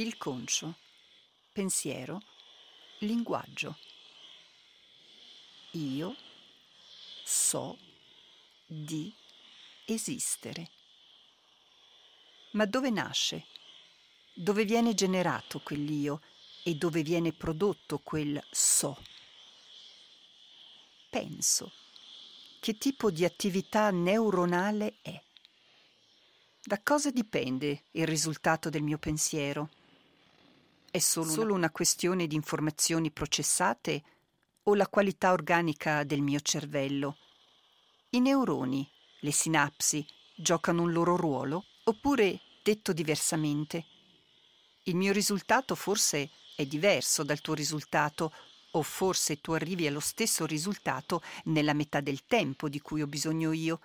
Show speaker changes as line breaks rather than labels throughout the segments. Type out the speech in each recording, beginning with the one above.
il conscio, pensiero, linguaggio. Io so di esistere. Ma dove nasce? Dove viene generato quell'io e dove viene prodotto quel so? Penso. Che tipo di attività neuronale è? Da cosa dipende il risultato del mio pensiero? È solo, solo una questione di informazioni processate o la qualità organica del mio cervello? I neuroni, le sinapsi, giocano un loro ruolo? Oppure, detto diversamente, il mio risultato forse è diverso dal tuo risultato, o forse tu arrivi allo stesso risultato nella metà del tempo di cui ho bisogno io.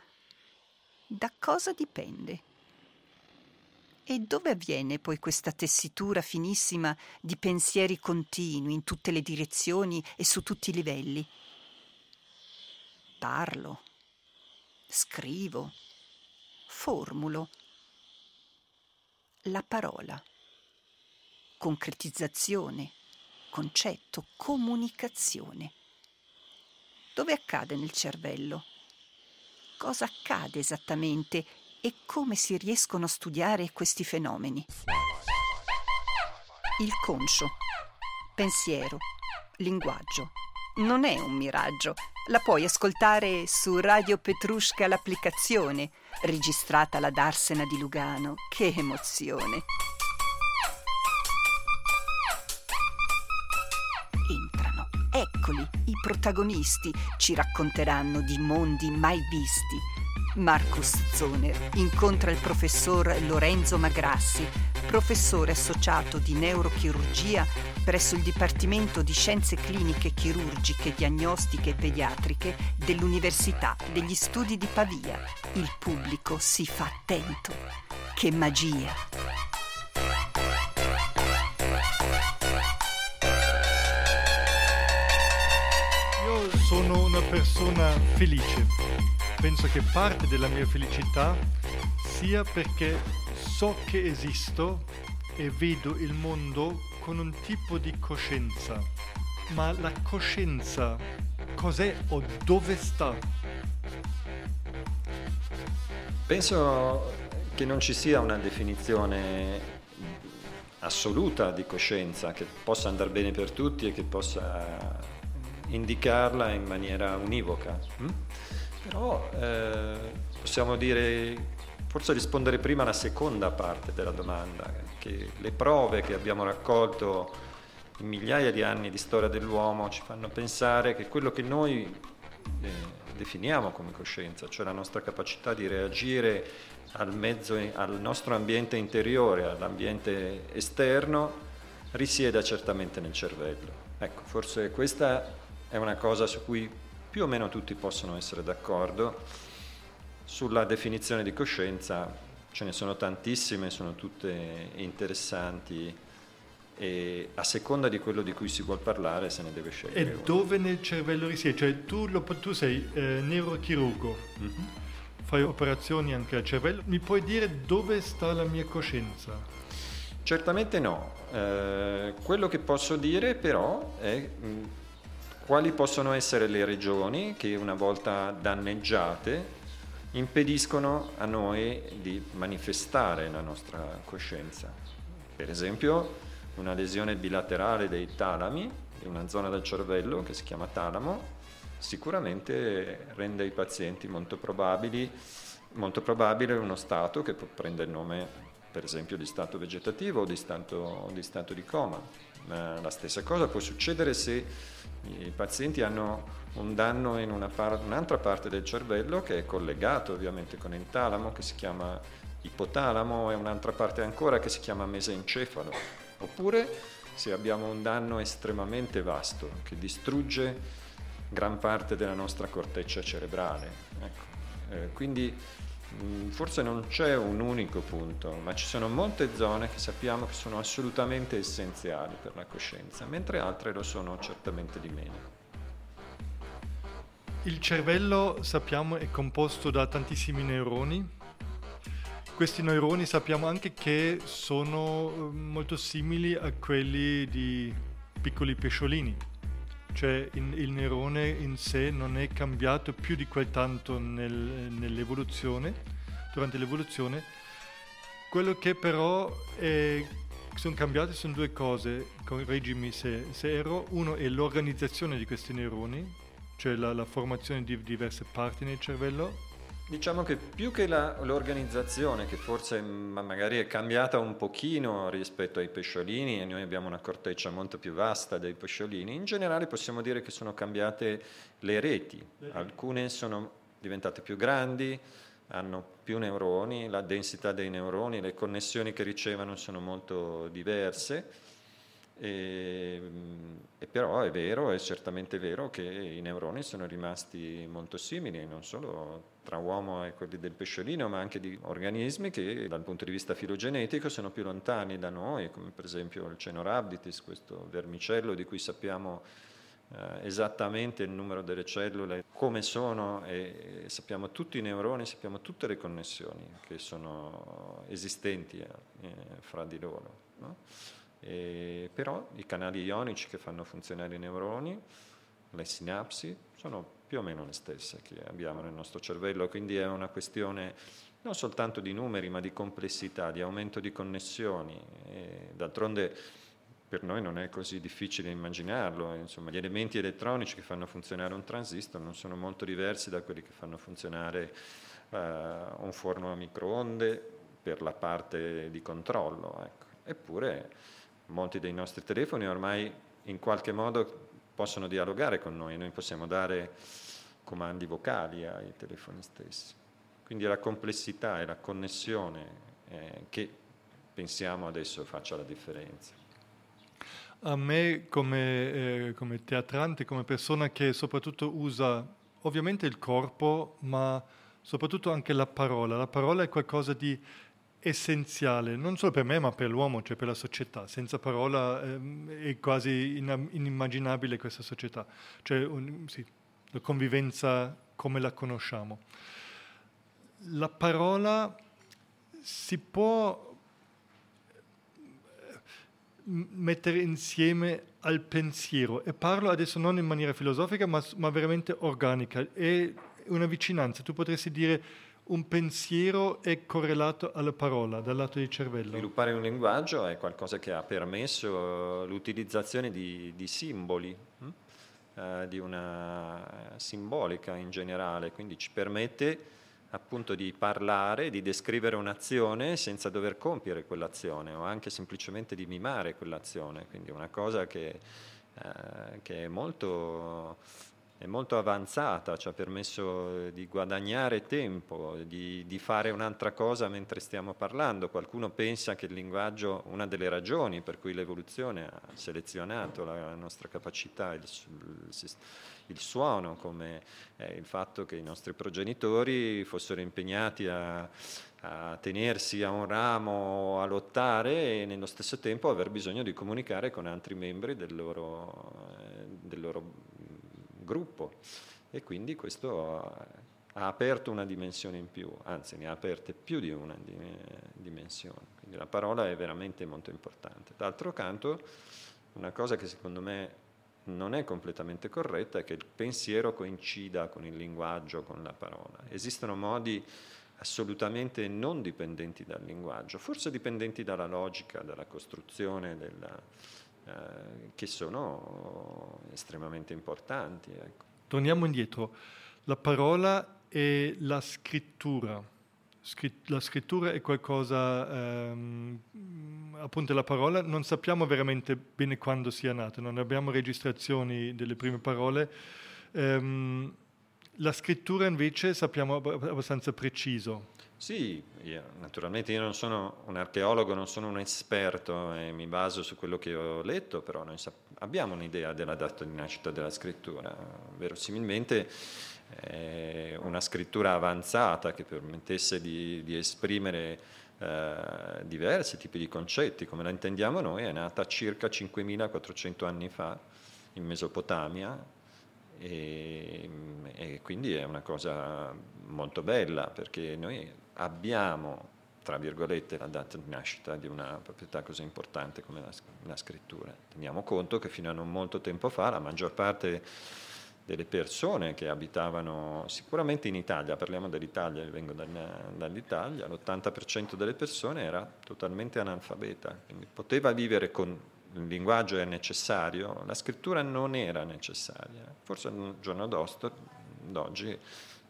Da cosa dipende? E dove avviene poi questa tessitura finissima di pensieri continui in tutte le direzioni e su tutti i livelli? Parlo, scrivo, formulo. La parola, concretizzazione, concetto, comunicazione. Dove accade nel cervello? Cosa accade esattamente e come si riescono a studiare questi fenomeni. Il conscio, pensiero, linguaggio. Non è un miraggio. La puoi ascoltare su Radio Petrushka l'applicazione, registrata alla Darsena di Lugano. Che emozione! Entrano, eccoli, i protagonisti ci racconteranno di mondi mai visti Marcus Zoner incontra il professor Lorenzo Magrassi, professore associato di neurochirurgia presso il Dipartimento di Scienze Cliniche Chirurgiche, Diagnostiche e Pediatriche dell'Università degli Studi di Pavia. Il pubblico si fa attento. Che magia!
Sono una persona felice penso che parte della mia felicità sia perché so che esisto e vedo il mondo con un tipo di coscienza. Ma la coscienza cos'è o dove sta?
Penso che non ci sia una definizione assoluta di coscienza che possa andare bene per tutti e che possa indicarla in maniera univoca. Hm? Però eh, possiamo dire, forse rispondere prima alla seconda parte della domanda, che le prove che abbiamo raccolto in migliaia di anni di storia dell'uomo ci fanno pensare che quello che noi eh, definiamo come coscienza, cioè la nostra capacità di reagire al, mezzo, al nostro ambiente interiore, all'ambiente esterno, risieda certamente nel cervello. Ecco, forse questa è una cosa su cui più o meno tutti possono essere d'accordo. Sulla definizione di coscienza ce ne sono tantissime, sono tutte interessanti e a seconda di quello di cui si vuole parlare se ne deve scegliere.
E dove nel cervello risiede? Cioè tu, lo, tu sei eh, neurochirurgo, mm-hmm. fai operazioni anche al cervello, mi puoi dire dove sta la mia coscienza?
Certamente no, eh, quello che posso dire però è mh, quali possono essere le regioni che una volta danneggiate impediscono a noi di manifestare la nostra coscienza. Per esempio una lesione bilaterale dei talami, in una zona del cervello che si chiama talamo, sicuramente rende ai pazienti molto probabili molto probabile uno stato che prende il nome per esempio di stato vegetativo o di stato di, stato di coma. Ma la stessa cosa può succedere se i pazienti hanno un danno in par- un'altra parte del cervello che è collegato ovviamente con il talamo, che si chiama ipotalamo, e un'altra parte ancora che si chiama mesencefalo. Oppure se abbiamo un danno estremamente vasto che distrugge gran parte della nostra corteccia cerebrale. Ecco. Eh, quindi forse non c'è un unico punto, ma ci sono molte zone che sappiamo che sono assolutamente essenziali per la coscienza, mentre altre lo sono certamente di meno.
Il cervello, sappiamo, è composto da tantissimi neuroni questi neuroni sappiamo anche che sono eh, molto simili a quelli di piccoli pesciolini, cioè in, il neurone in sé non è cambiato più di quel tanto nel, nell'evoluzione, durante l'evoluzione, quello che però è, sono cambiate sono due cose, correggimi se, se ero, uno è l'organizzazione di questi neuroni, cioè la, la formazione di diverse parti nel cervello
Diciamo che più che la, l'organizzazione, che forse magari è cambiata un pochino rispetto ai pesciolini, e noi abbiamo una corteccia molto più vasta dei pesciolini, in generale possiamo dire che sono cambiate le reti. Alcune sono diventate più grandi, hanno più neuroni, la densità dei neuroni, le connessioni che ricevono sono molto diverse e, e, però è vero, è certamente vero che i neuroni sono rimasti molto simili, non solo tra uomo e quelli del pesciolino, ma anche di organismi che dal punto di vista filogenetico sono più lontani da noi, come per esempio il Cenorhabditis, questo vermicello di cui sappiamo eh, esattamente il numero delle cellule, come sono e, e sappiamo tutti i neuroni, sappiamo tutte le connessioni che sono esistenti eh, fra di loro. No? E, però i canali ionici che fanno funzionare i neuroni, le sinapsi, sono più o meno le stesse che abbiamo nel nostro cervello, quindi è una questione non soltanto di numeri, ma di complessità, di aumento di connessioni. E d'altronde per noi non è così difficile immaginarlo, insomma, gli elementi elettronici che fanno funzionare un transistor non sono molto diversi da quelli che fanno funzionare uh, un forno a microonde per la parte di controllo. Ecco. Eppure molti dei nostri telefoni ormai in qualche modo possono dialogare con noi, noi possiamo dare comandi vocali ai telefoni stessi. Quindi la complessità e la connessione eh, che pensiamo adesso faccia la differenza.
A me come, eh, come teatrante, come persona che soprattutto usa ovviamente il corpo, ma soprattutto anche la parola. La parola è qualcosa di essenziale, non solo per me ma per l'uomo, cioè per la società. Senza parola ehm, è quasi in, inimmaginabile questa società, cioè un, sì, la convivenza come la conosciamo. La parola si può eh, mettere insieme al pensiero e parlo adesso non in maniera filosofica ma, ma veramente organica, è una vicinanza, tu potresti dire un pensiero è correlato alla parola dal lato del cervello.
Sviluppare un linguaggio è qualcosa che ha permesso l'utilizzazione di, di simboli, hm? eh, di una simbolica in generale, quindi ci permette appunto di parlare, di descrivere un'azione senza dover compiere quell'azione o anche semplicemente di mimare quell'azione, quindi una cosa che, eh, che è molto è molto avanzata, ci ha permesso eh, di guadagnare tempo, di, di, fare un'altra cosa mentre stiamo parlando. Qualcuno pensa che il linguaggio, una delle ragioni per cui l'evoluzione ha selezionato la nostra capacità, il, il, il suono, come eh, il fatto che i nostri progenitori fossero impegnati a, a tenersi a un ramo, a lottare e nello stesso tempo aver bisogno di comunicare con altri membri del loro, eh, del loro gruppo e quindi questo ha aperto una dimensione in più, anzi ne ha aperte più di una dimensione, quindi la parola è veramente molto importante. D'altro canto, una cosa che secondo me non è completamente corretta è che il pensiero coincida con il linguaggio, con la parola. Esistono modi assolutamente non dipendenti dal linguaggio, forse dipendenti dalla logica, dalla costruzione della, eh, che sono estremamente importanti. Ecco.
Torniamo indietro. La parola e la scrittura. La scrittura è qualcosa, ehm, appunto la parola, non sappiamo veramente bene quando sia nata, non abbiamo registrazioni delle prime parole. Ehm, la scrittura invece sappiamo abbastanza preciso.
Sì, io, naturalmente io non sono un archeologo, non sono un esperto e mi baso su quello che ho letto, però noi sap- abbiamo un'idea della data di nascita della scrittura. Verosimilmente eh, una scrittura avanzata che permettesse di, di esprimere eh, diversi tipi di concetti, come la intendiamo noi, è nata circa 5400 anni fa in Mesopotamia e, e quindi è una cosa molto bella perché noi abbiamo tra virgolette, la data di nascita di una proprietà così importante come la, la scrittura. Teniamo conto che fino a non molto tempo fa la maggior parte delle persone che abitavano sicuramente in Italia, parliamo dell'Italia, vengo dall'Italia, l'80% delle persone era totalmente analfabeta, quindi poteva vivere con il linguaggio è necessario, la scrittura non era necessaria, forse al giorno d'oggi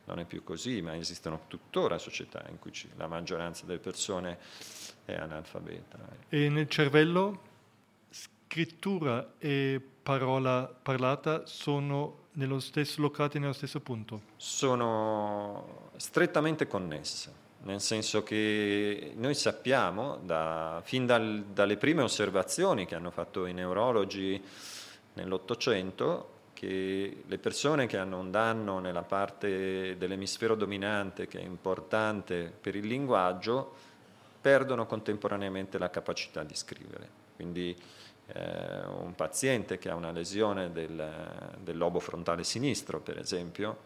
non è più così, ma esistono tuttora società in cui la maggioranza delle persone è analfabeta.
E nel cervello scrittura e parola parlata sono nello stesso, locate nello stesso punto?
Sono strettamente connesse, nel senso che noi sappiamo, da, fin dal, dalle prime osservazioni che hanno fatto i neurologi nell'Ottocento, che le persone che hanno un danno nella parte dell'emisfero dominante, che è importante per il linguaggio, perdono contemporaneamente la capacità di scrivere. Quindi eh, un paziente che ha una lesione del, del lobo frontale sinistro, per esempio,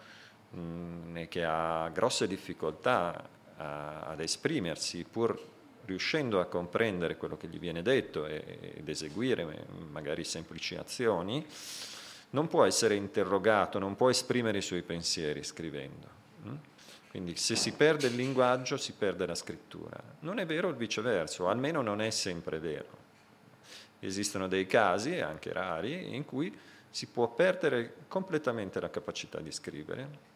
mh, mm, e che ha grosse difficoltà a, ad esprimersi, pur riuscendo a comprendere quello che gli viene detto e, ed eseguire magari semplici azioni, non può essere interrogato, non può esprimere i suoi pensieri scrivendo. Mm? Quindi se si perde il linguaggio si perde la scrittura. Non è vero il viceversa, almeno non è sempre vero. Esistono dei casi, anche rari, in cui si può perdere completamente la capacità di scrivere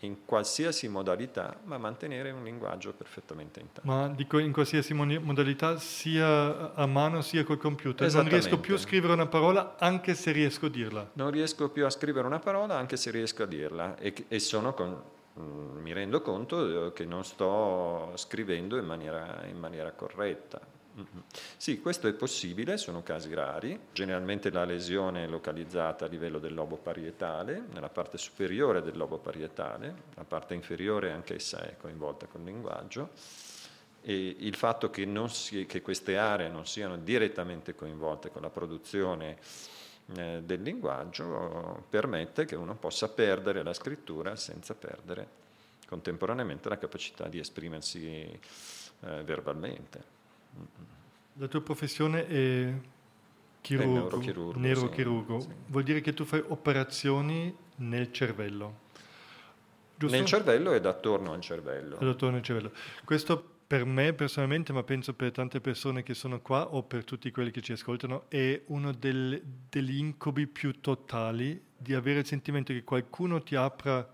in qualsiasi modalità, ma mantenere un linguaggio perfettamente intatto.
Ma dico in qualsiasi modalità, sia a mano sia col computer. Non riesco più a scrivere una parola anche se riesco a dirla.
Non riesco più a scrivere una parola anche se riesco a dirla e, e con, mm, mi rendo conto che non sto scrivendo in maniera, in maniera corretta. Sì, questo è possibile, sono casi rari. Generalmente la lesione è localizzata a livello del lobo parietale, nella parte superiore del lobo parietale, la parte inferiore anch'essa è coinvolta col linguaggio. E il fatto che, si, che queste aree non siano direttamente coinvolte con la produzione eh, del linguaggio permette che uno possa perdere la scrittura senza perdere contemporaneamente la capacità di esprimersi eh, verbalmente.
La tua professione è chirurgo, è neurochirurgo. neurochirurgo. Sì, Vuol dire che tu fai operazioni nel cervello.
Giusto? Nel cervello ed attorno al cervello.
Ed attorno al cervello. Questo per me personalmente, ma penso per tante persone che sono qua o per tutti quelli che ci ascoltano, è uno del, degli incubi più totali di avere il sentimento che qualcuno ti apra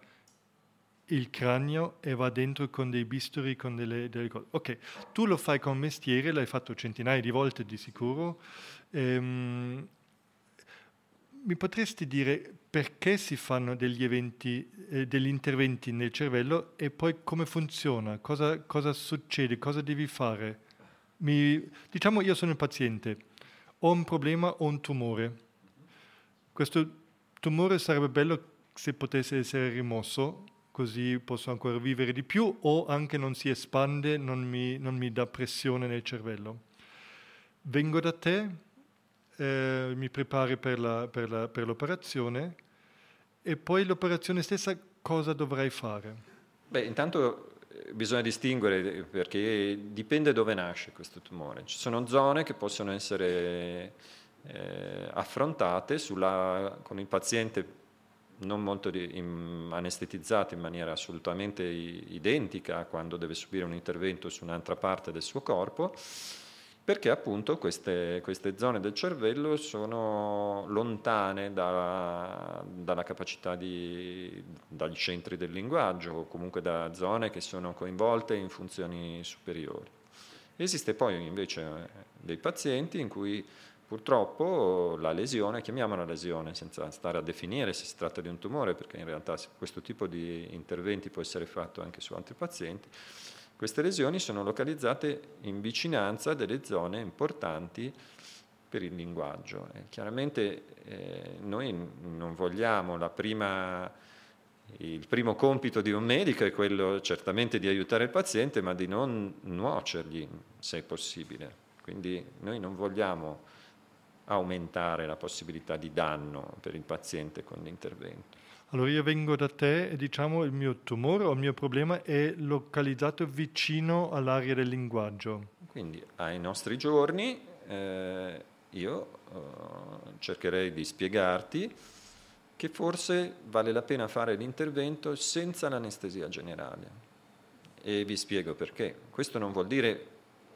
il cranio e va dentro con dei bisturi, con delle, delle, cose. Ok, tu lo fai con mestiere, l'hai fatto centinaia di volte di sicuro. Ehm, mi potresti dire perché si fanno degli eventi, eh, degli interventi nel cervello e poi come funziona? Cosa, cosa succede? Cosa devi fare? Mi, diciamo io sono il paziente, ho un problema, ho un tumore. Questo tumore sarebbe bello se potesse essere rimosso, così posso ancora vivere di più o anche non si espande, non mi, non mi dà pressione nel cervello. Vengo da te, eh, mi prepari per, la, per, la, per l'operazione e poi l'operazione stessa cosa dovrai fare?
Beh, intanto eh, bisogna distinguere perché dipende dove nasce questo tumore. Ci sono zone che possono essere eh, affrontate sulla, con il paziente non molto di, in, anestetizzato in maniera assolutamente identica quando deve subire un intervento su un'altra parte del suo corpo, perché appunto queste, queste zone del cervello sono lontane da, dalla capacità di, dagli centri del linguaggio o comunque da zone che sono coinvolte in funzioni superiori. Esiste poi invece dei pazienti in cui Purtroppo la lesione, chiamiamola lesione senza stare a definire se si tratta di un tumore, perché in realtà questo tipo di interventi può essere fatto anche su altri pazienti, queste lesioni sono localizzate in vicinanza delle zone importanti per il linguaggio. E chiaramente eh, noi non vogliamo la prima il primo compito di un medico è quello certamente di aiutare il paziente, ma di non nuocergli se è possibile. Quindi noi non vogliamo aumentare la possibilità di danno per il paziente con l'intervento.
Allora io vengo da te e diciamo il mio tumore o il mio problema è localizzato vicino all'area del linguaggio.
Quindi ai nostri giorni eh, io eh, cercherei di spiegarti che forse vale la pena fare l'intervento senza l'anestesia generale. E vi spiego perché. Questo non vuol dire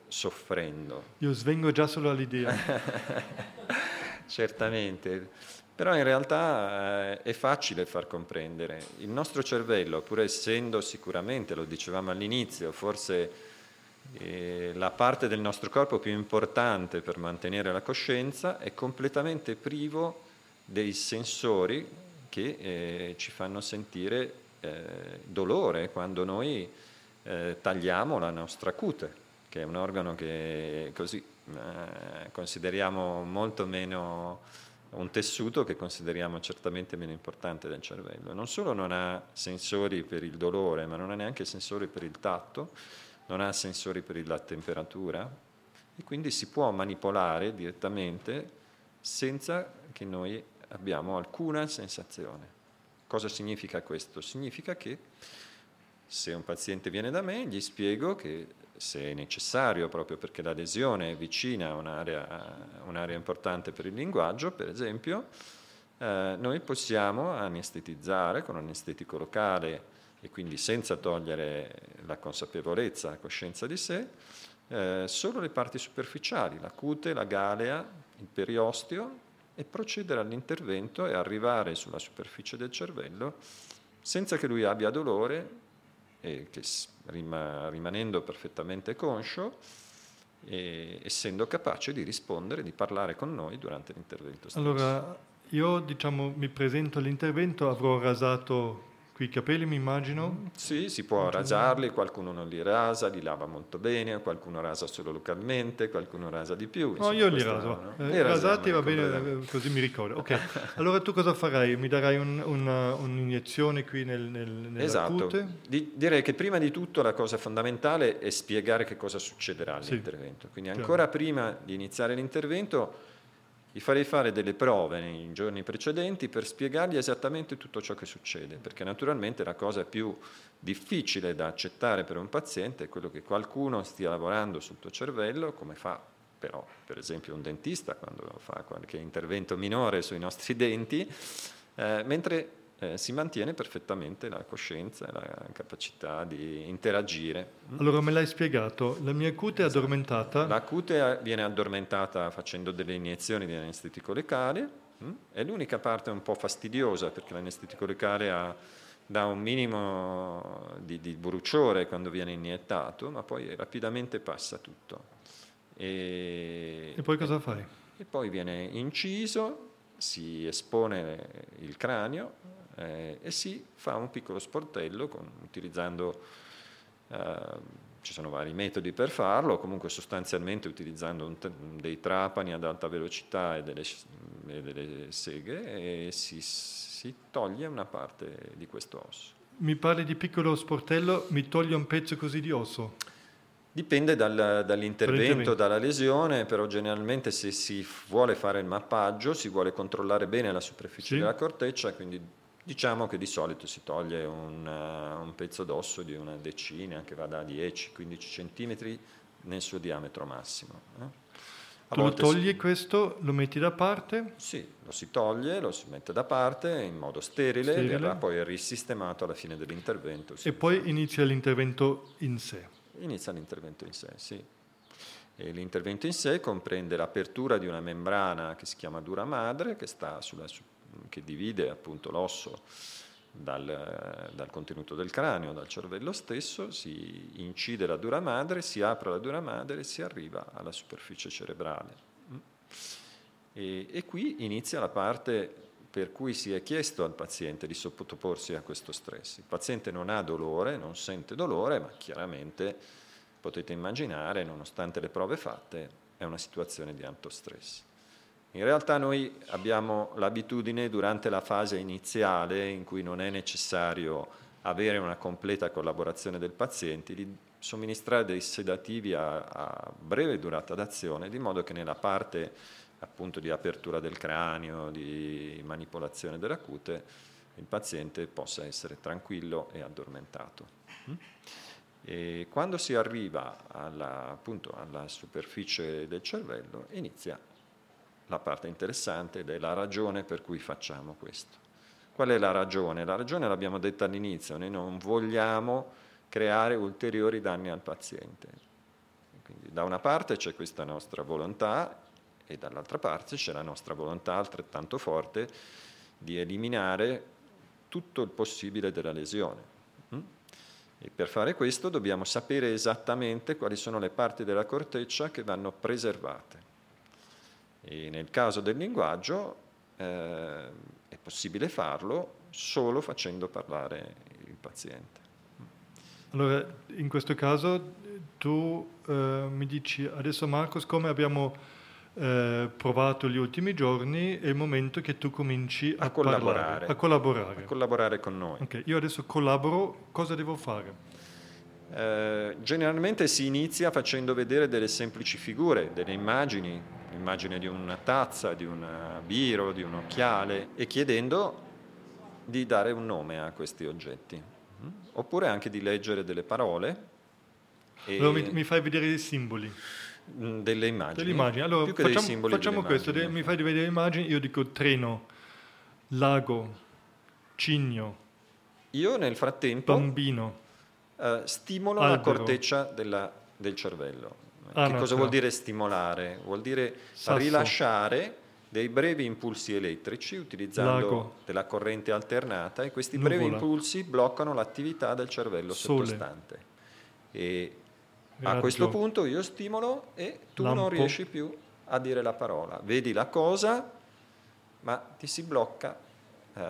soffrendo.
Io svengo già solo all'idea.
Certamente, però in realtà eh, è facile far comprendere. Il nostro cervello, pur essendo sicuramente, lo dicevamo all'inizio, forse eh, la parte del nostro corpo più importante per mantenere la coscienza, è completamente privo dei sensori che eh, ci fanno sentire eh, dolore quando noi eh, tagliamo la nostra cute che è un organo che così eh, consideriamo molto meno un tessuto che consideriamo certamente meno importante del cervello. Non solo non ha sensori per il dolore, ma non ha neanche sensori per il tatto, non ha sensori per la temperatura e quindi si può manipolare direttamente senza che noi abbiamo alcuna sensazione. Cosa significa questo? Significa che se un paziente viene da me, gli spiego che se è necessario, proprio perché la lesione è vicina a un'area, un'area importante per il linguaggio, per esempio, eh, noi possiamo anestetizzare con un anestetico locale e quindi senza togliere la consapevolezza, la coscienza di sé, eh, solo le parti superficiali, la cute, la galea, il periosteo e procedere all'intervento e arrivare sulla superficie del cervello senza che lui abbia dolore e che rimanendo perfettamente conscio, e essendo capace di rispondere, di parlare con noi durante l'intervento stesso.
Allora, io diciamo, mi presento all'intervento, avrò rasato Qui i capelli mi immagino?
Sì, si può rasarli, qualcuno non li rasa, li lava molto bene, qualcuno rasa solo localmente, qualcuno rasa di più.
Insomma, no, io li raso. No? Eh, rasati va bene, così mi ricordo. Ok, allora tu cosa farai? Mi darai un, una, un'iniezione qui nel, nel, nella
esatto. Di, direi che prima di tutto la cosa fondamentale è spiegare che cosa succederà all'intervento. Sì, Quindi ancora chiaro. prima di iniziare l'intervento gli farei fare delle prove nei giorni precedenti per spiegargli esattamente tutto ciò che succede, perché naturalmente la cosa più difficile da accettare per un paziente è quello che qualcuno stia lavorando sul tuo cervello, come fa però per esempio un dentista quando fa qualche intervento minore sui nostri denti, eh, mentre eh, si mantiene perfettamente la coscienza e la capacità di interagire.
Allora me l'hai spiegato, la mia cute è esatto. addormentata.
La cute viene addormentata facendo delle iniezioni di anestetico lecale, mh? Mm? è l'unica parte un po' fastidiosa perché l'anestetico lecale ha, dà un minimo di, di bruciore quando viene iniettato, ma poi rapidamente passa tutto.
E, e poi cosa fai?
E poi viene inciso, si espone il cranio eh, e si fa un piccolo sportello con, utilizzando, eh, ci sono vari metodi per farlo, comunque sostanzialmente utilizzando un, dei trapani ad alta velocità e delle, e delle seghe e si, si toglie una parte di questo osso.
Mi parli di piccolo sportello, mi toglie un pezzo così di osso?
Dipende dal, dall'intervento, dalla lesione, però generalmente se si vuole fare il mappaggio si vuole controllare bene la superficie sì. della corteccia, quindi Diciamo che di solito si toglie un, uh, un pezzo d'osso di una decina, che va da 10-15 cm nel suo diametro massimo. Eh?
Tu lo togli si... questo, lo metti da parte?
Sì, lo si toglie, lo si mette da parte in modo sterile, sterile. verrà poi risistemato alla fine dell'intervento.
E poi inizia l'intervento in sé?
Inizia l'intervento in sé, sì. E l'intervento in sé comprende l'apertura di una membrana che si chiama dura madre, che sta sulla superficie che divide appunto l'osso dal, dal, contenuto del cranio, dal cervello stesso, si incide la dura madre, si apre la dura madre e si arriva alla superficie cerebrale. E, e qui inizia la parte per cui si è chiesto al paziente di sottoporsi a questo stress. Il paziente non ha dolore, non sente dolore, ma chiaramente potete immaginare, nonostante le prove fatte, è una situazione di alto stress. In realtà noi abbiamo l'abitudine durante la fase iniziale in cui non è necessario avere una completa collaborazione del paziente di somministrare dei sedativi a, a breve durata d'azione di modo che nella parte appunto di apertura del cranio, di manipolazione della cute, il paziente possa essere tranquillo e addormentato. Mm? E quando si arriva alla, appunto, alla superficie del cervello inizia la parte interessante ed è la ragione per cui facciamo questo. Qual è la ragione? La ragione l'abbiamo detta all'inizio, noi non vogliamo creare ulteriori danni al paziente. Quindi da una parte c'è questa nostra volontà e dall'altra parte c'è la nostra volontà altrettanto forte di eliminare tutto il possibile della lesione. Mm? E per fare questo dobbiamo sapere esattamente quali sono le parti della corteccia che vanno preservate. E nel caso del linguaggio eh, è possibile farlo solo facendo parlare il paziente.
Allora, in questo caso tu eh, mi dici adesso Marcos come abbiamo eh, provato gli ultimi giorni è il momento che tu cominci a, a collaborare, parlare, a collaborare.
A collaborare con noi.
Okay, io adesso collaboro, cosa devo fare?
Eh, generalmente si inizia facendo vedere delle semplici figure, delle immagini, l'immagine di una tazza, di un biro, di un occhiale e chiedendo di dare un nome a questi oggetti, mm? oppure anche di leggere delle parole.
Allora mi, mi fai vedere i simboli.
Mm, delle immagini.
Delle immagini. Allora, facciamo, facciamo questo, immagini. mi fai vedere le immagini, io dico treno, lago, cigno.
Io nel frattempo
bambino,
uh, stimolo albero. la corteccia della, del cervello. Ah, che no, cosa no. vuol dire stimolare? Vuol dire Sasso. rilasciare dei brevi impulsi elettrici utilizzando Lago. della corrente alternata e questi Nuvola. brevi impulsi bloccano l'attività del cervello Sole. sottostante. E a questo punto io stimolo e tu Lampo. non riesci più a dire la parola. Vedi la cosa, ma ti si blocca eh,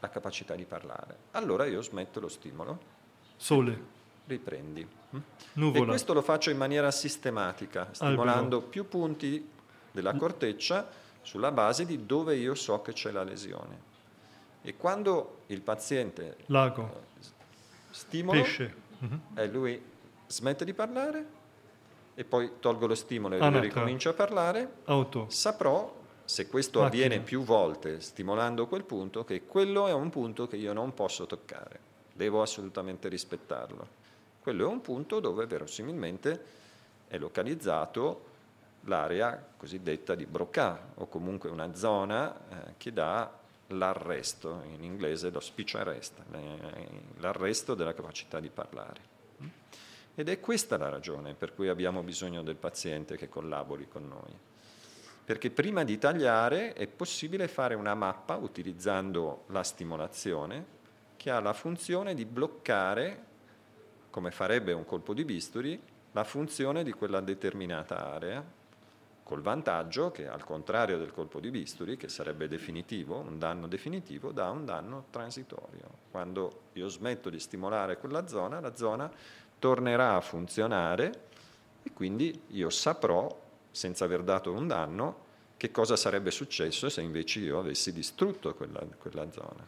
la capacità di parlare. Allora io smetto lo stimolo.
Sole.
Riprendi.
Nuvola.
E questo lo faccio in maniera sistematica, stimolando Albero. più punti della corteccia sulla base di dove io so che c'è la lesione. E quando il paziente
Lago.
stimola,
Pesce.
Uh-huh. e lui smette di parlare e poi tolgo lo stimolo e Anatra. ricomincio a parlare,
Auto.
saprò, se questo Macchina. avviene più volte stimolando quel punto, che quello è un punto che io non posso toccare, devo assolutamente rispettarlo. Quello è un punto dove verosimilmente è localizzato l'area cosiddetta di Broca o comunque una zona eh, che dà l'arresto, in inglese lo speech arrest, l'arresto della capacità di parlare. Ed è questa la ragione per cui abbiamo bisogno del paziente che collabori con noi. Perché prima di tagliare è possibile fare una mappa utilizzando la stimolazione che ha la funzione di bloccare, come farebbe un colpo di bisturi, la funzione di quella determinata area, col vantaggio che al contrario del colpo di bisturi, che sarebbe definitivo, un danno definitivo, dà un danno transitorio. Quando io smetto di stimolare quella zona, la zona tornerà a funzionare e quindi io saprò, senza aver dato un danno, che cosa sarebbe successo se invece io avessi distrutto quella, quella zona.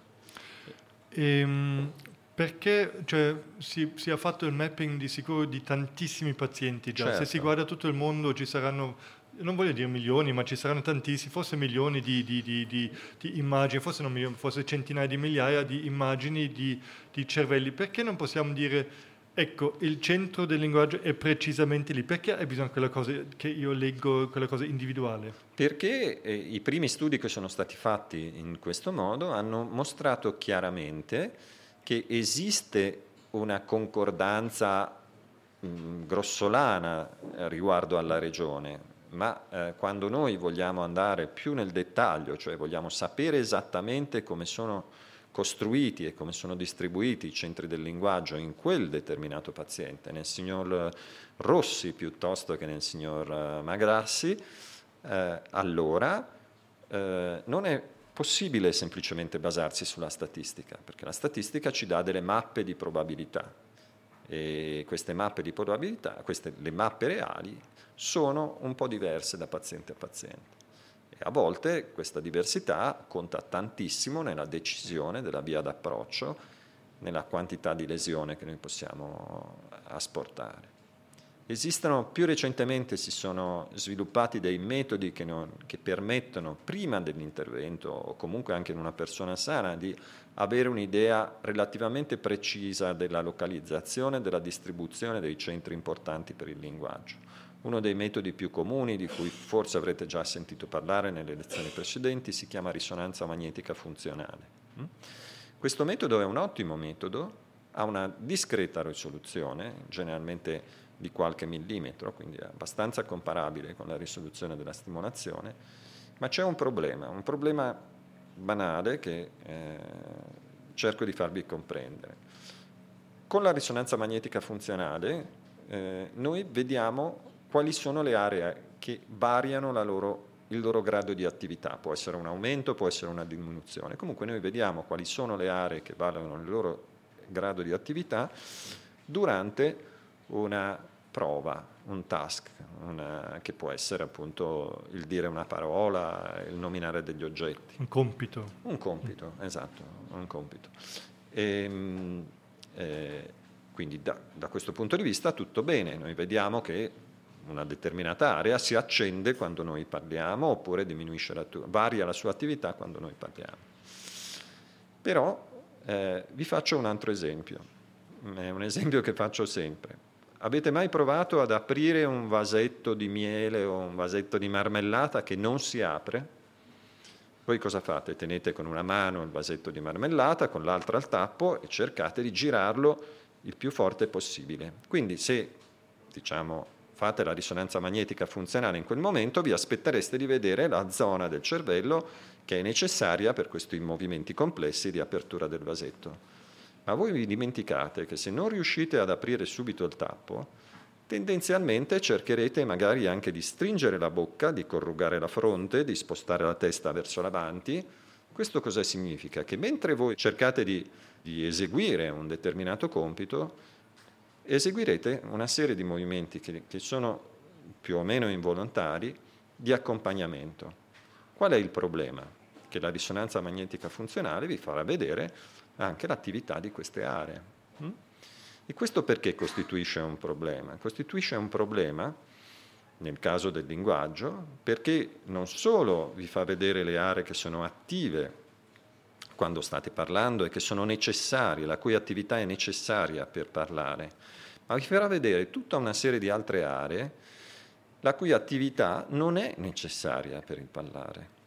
Ehm, perché cioè, si, si, è fatto il mapping di sicuro di tantissimi pazienti già, certo. se si certo. guarda tutto il mondo ci saranno non voglio dire milioni, ma ci saranno tantissimi, forse milioni di, di, di, di immagini, forse, milioni, forse, centinaia di migliaia di immagini di, cervelli. Perché non possiamo dire Ecco, il centro del linguaggio è precisamente lì. Perché hai bisogno di quella cosa che io leggo, quella cosa individuale?
Perché eh, i primi studi che sono stati fatti in questo modo hanno mostrato chiaramente che esiste una concordanza mh, mm, grossolana eh, riguardo alla regione, ma eh, quando noi vogliamo andare più nel dettaglio, cioè vogliamo sapere esattamente come sono costruiti e come sono distribuiti i centri del linguaggio in quel determinato paziente, nel signor Rossi piuttosto che nel signor eh, Magrassi, eh, allora eh, non è possibile semplicemente basarsi sulla statistica, perché la statistica ci dà delle mappe di probabilità e queste mappe di probabilità, queste, le mappe reali, sono un po' diverse da paziente a paziente a volte questa diversità conta tantissimo nella decisione della via d'approccio, nella quantità di lesione che noi possiamo asportare. Esistono più recentemente, si sono sviluppati dei metodi che, non, che, permettono, prima dell'intervento o comunque anche in una persona sana, di avere un'idea relativamente precisa della localizzazione e della distribuzione dei centri importanti per il linguaggio. Uno dei metodi più comuni, di cui forse avrete già sentito parlare nelle lezioni precedenti, si chiama risonanza magnetica funzionale. Mm? Questo metodo è un ottimo metodo, ha una discreta risoluzione, generalmente di qualche millimetro, quindi abbastanza comparabile con la risoluzione della stimolazione, ma c'è un problema, un problema banale che eh, cerco di farvi comprendere. Con la risonanza magnetica funzionale eh, noi vediamo quali sono le aree che variano loro, il loro grado di attività, può essere un aumento, può essere una diminuzione, comunque noi vediamo quali sono le aree che variano il loro grado di attività durante una prova, un task, una, che può essere appunto il dire una parola, il nominare degli oggetti.
Un compito.
Un compito, esatto, un compito. E, ehm, eh, quindi da, da, questo punto di vista tutto bene, noi vediamo che una determinata area si accende quando noi parliamo oppure la tu- varia la sua attività quando noi parliamo. Però eh, vi faccio un altro esempio, è un esempio che faccio sempre Avete mai provato ad aprire un vasetto di miele o un vasetto di marmellata che non si apre? Voi cosa fate? Tenete con una mano il vasetto di marmellata, con l'altra al tappo e cercate di girarlo il più forte possibile. Quindi se, diciamo, fate la risonanza magnetica funzionale in quel momento, vi aspettereste di vedere la zona del cervello che è necessaria per questi movimenti complessi di apertura del vasetto. Ma voi vi dimenticate che se non riuscite ad aprire subito il tappo, tendenzialmente cercherete magari anche di stringere la bocca, di corrugare la fronte, di spostare la testa verso l'avanti. Questo cosa significa? Che mentre voi cercate di, di eseguire un determinato compito, eseguirete una serie di movimenti che, che sono più o meno involontari di accompagnamento. Qual è il problema? Che la risonanza magnetica funzionale vi farà vedere anche l'attività di queste aree. Mm? E questo perché costituisce un problema? Costituisce un problema, nel caso del linguaggio, perché non solo vi fa vedere le aree che sono attive quando state parlando e che sono necessarie, la cui attività è necessaria per parlare, ma vi farà vedere tutta una serie di altre aree la cui attività non è necessaria per il parlare.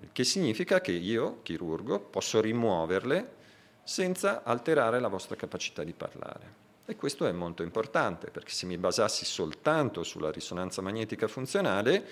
Il che significa che io, chirurgo, posso rimuoverle senza alterare la vostra capacità di parlare. E questo è molto importante, perché se mi basassi soltanto sulla risonanza magnetica funzionale,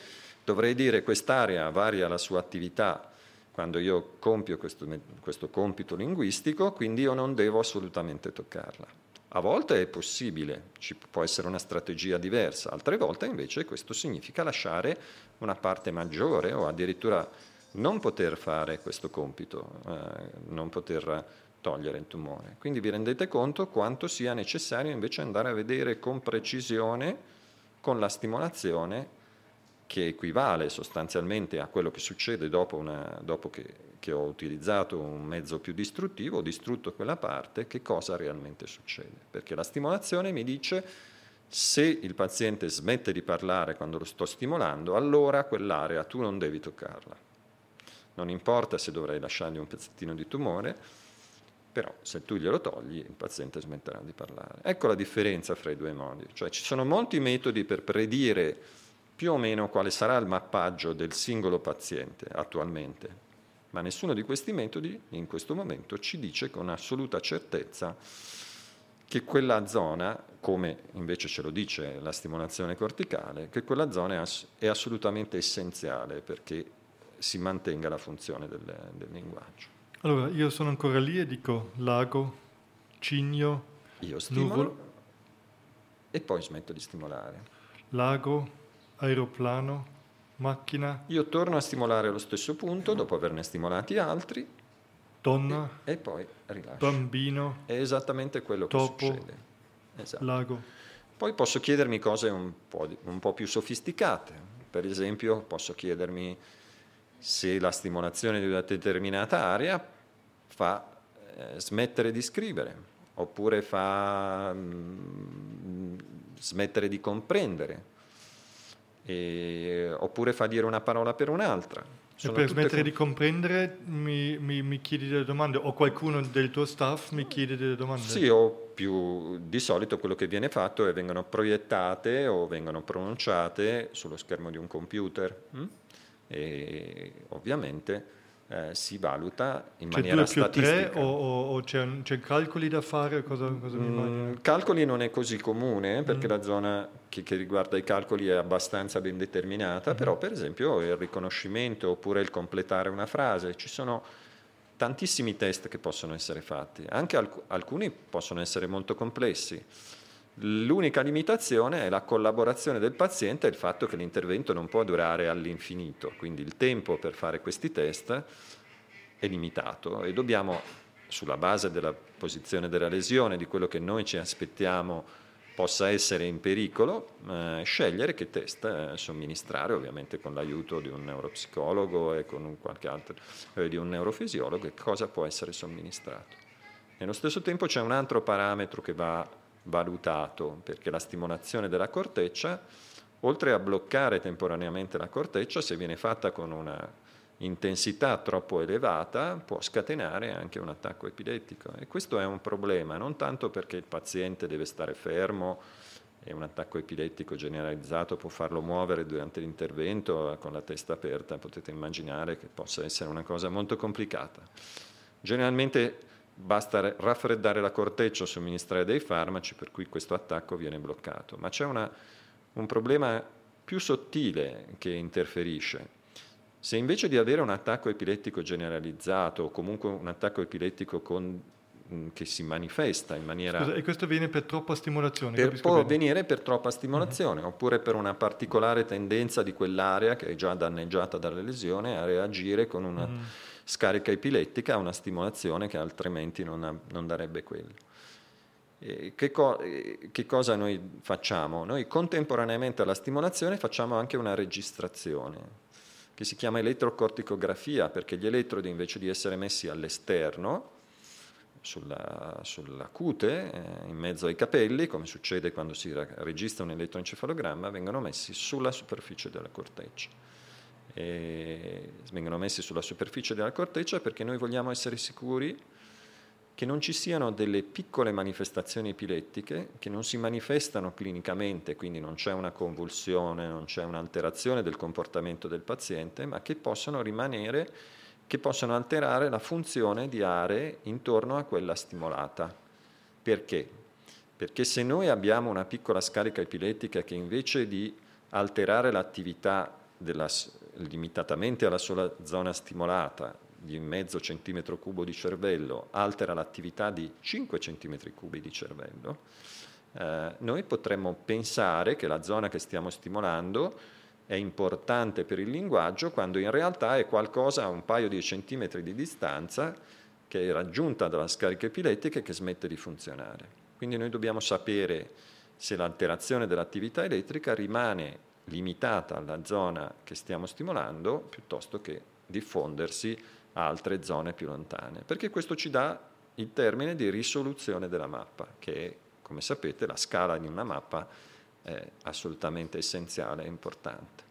dovrei dire quest'area varia la sua attività quando io compio questo, questo compito linguistico, quindi io non devo assolutamente toccarla. A volte è possibile, ci può essere una strategia diversa, altre volte invece questo significa lasciare una parte maggiore o addirittura non poter fare questo compito, eh, non poter togliere il tumore. Quindi vi rendete conto quanto sia necessario invece andare a vedere con precisione, con la stimolazione, che equivale sostanzialmente a quello che succede dopo, una, dopo che, che, ho utilizzato un mezzo più distruttivo, ho distrutto quella parte, che cosa realmente succede. Perché la stimolazione mi dice se il paziente smette di parlare quando lo sto stimolando, allora quell'area tu non devi toccarla. Non importa se dovrei lasciargli un pezzettino di tumore, però se tu glielo togli il paziente smetterà di parlare. Ecco la differenza fra i due modi, cioè ci sono molti metodi per predire più o meno quale sarà il mappaggio del singolo paziente attualmente, ma nessuno di questi metodi in questo momento ci dice con assoluta certezza che quella zona, come invece ce lo dice la stimolazione corticale, che quella zona è assolutamente essenziale perché si mantenga la funzione del, del linguaggio.
Allora, io sono ancora lì e dico lago, cigno,
io stimolo nuvolo. e poi smetto di stimolare.
Lago, aeroplano, macchina.
Io torno a stimolare allo stesso punto dopo averne stimolati altri.
Donna.
E, e poi rilascio.
Bambino.
È esattamente quello
topo,
che succede. Esatto.
Lago.
Poi posso chiedermi cose un po', un po' più sofisticate. Per esempio, posso chiedermi se la stimolazione di una determinata area fa eh, smettere di scrivere oppure fa, mh, mm, smettere di comprendere, e, oppure fa dire una parola per un'altra.
Sono e per smettere com- di comprendere mi, mi, mi, chiedi delle domande o qualcuno del tuo staff mi chiede delle domande?
Sì, o più di solito quello che viene fatto è vengono proiettate o vengono pronunciate sullo schermo di un computer hm? E ovviamente eh, si valuta in
c'è
maniera
due più
statistica.
Tre, o, o, o c'è, c'è, calcoli da fare? Cosa, cosa mm,
calcoli non è così comune perché mm. la zona che, che, riguarda i calcoli è abbastanza ben determinata, mm. però per esempio il riconoscimento oppure il completare una frase, ci sono tantissimi test che possono essere fatti, anche alc- alcuni possono essere molto complessi. L'unica limitazione è la collaborazione del paziente e il fatto che l'intervento non può durare all'infinito, quindi il tempo per fare questi test è limitato e dobbiamo, sulla base della posizione della lesione, di quello che noi ci aspettiamo possa essere in pericolo, eh, scegliere che test eh, somministrare, ovviamente con l'aiuto di un neuropsicologo e con un qualche altro, eh, di un neurofisiologo, e cosa può essere somministrato. Nello stesso tempo c'è un altro parametro che va valutato, perché la stimolazione della corteccia, oltre a bloccare temporaneamente la corteccia, se viene fatta con una intensità troppo elevata, può scatenare anche un attacco epilettico. E questo è un problema, non tanto perché il paziente deve stare fermo e un attacco epilettico generalizzato può farlo muovere durante l'intervento con la testa aperta, potete immaginare che possa essere una cosa molto complicata. Generalmente basta raffreddare la corteccia o somministrare dei farmaci per cui questo attacco viene bloccato. Ma c'è una, un problema più sottile che interferisce. Se invece di avere un attacco epilettico generalizzato o comunque un attacco epilettico con, che si manifesta in maniera...
Scusa, e questo avviene per troppa stimolazione?
Per, può avvenire per troppa stimolazione uh-huh. oppure per una particolare tendenza di quell'area che è già danneggiata dalle lesioni a reagire con una... Uh-huh scarica epilettica una stimolazione che altrimenti non, ha, non darebbe quello. Che, co- che, cosa noi facciamo? Noi contemporaneamente alla stimolazione facciamo anche una registrazione che si chiama elettrocorticografia perché gli elettrodi invece di essere messi all'esterno sulla, sulla cute, eh, in mezzo ai capelli, come succede quando si registra un elettroencefalogramma, vengono messi sulla superficie della corteccia e vengono messi sulla superficie della corteccia perché noi vogliamo essere sicuri che non ci siano delle piccole manifestazioni epilettiche che non si manifestano clinicamente, quindi non c'è una convulsione, non c'è un'alterazione del comportamento del paziente, ma che possono rimanere, che possono alterare la funzione di aree intorno a quella stimolata. Perché? Perché se noi abbiamo una piccola scarica epilettica che invece di alterare l'attività della, limitatamente alla sola zona stimolata di mezzo centimetro cubo di cervello altera l'attività di 5 centimetri cubi di cervello, eh, noi potremmo pensare che la zona che stiamo stimolando è importante per il linguaggio quando in realtà è qualcosa a un paio di centimetri di distanza che è raggiunta dalla scarica epilettica e che smette di funzionare. Quindi noi dobbiamo sapere se l'alterazione dell'attività elettrica rimane limitata alla zona che stiamo stimolando piuttosto che diffondersi a altre zone più lontane, perché questo ci dà il termine di risoluzione della mappa, che è, come sapete, la scala di una mappa è assolutamente essenziale e importante.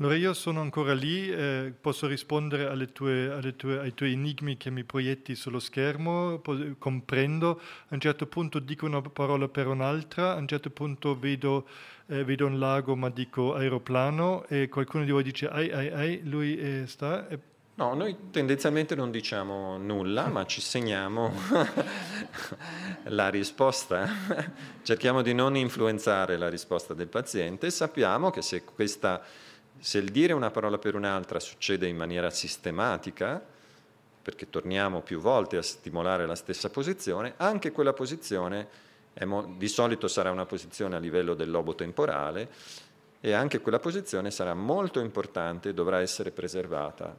Allora io sono ancora lì, eh, posso rispondere alle tue, alle tue, ai tuoi enigmi che mi proietti sullo schermo, po- comprendo, a un certo punto dico una parola per un'altra, a un certo punto vedo, eh, vedo un lago ma dico aeroplano e qualcuno di voi dice ai ai ai, lui eh, sta... E...
No, noi tendenzialmente non diciamo nulla, ma ci segniamo la risposta. Cerchiamo di non influenzare la risposta del paziente. Sappiamo che se questa se il dire una parola per un'altra succede in maniera sistematica, perché torniamo più volte a stimolare la stessa posizione, anche quella posizione mo- di solito sarà una posizione a livello del lobo temporale e anche quella posizione sarà molto importante e dovrà essere preservata,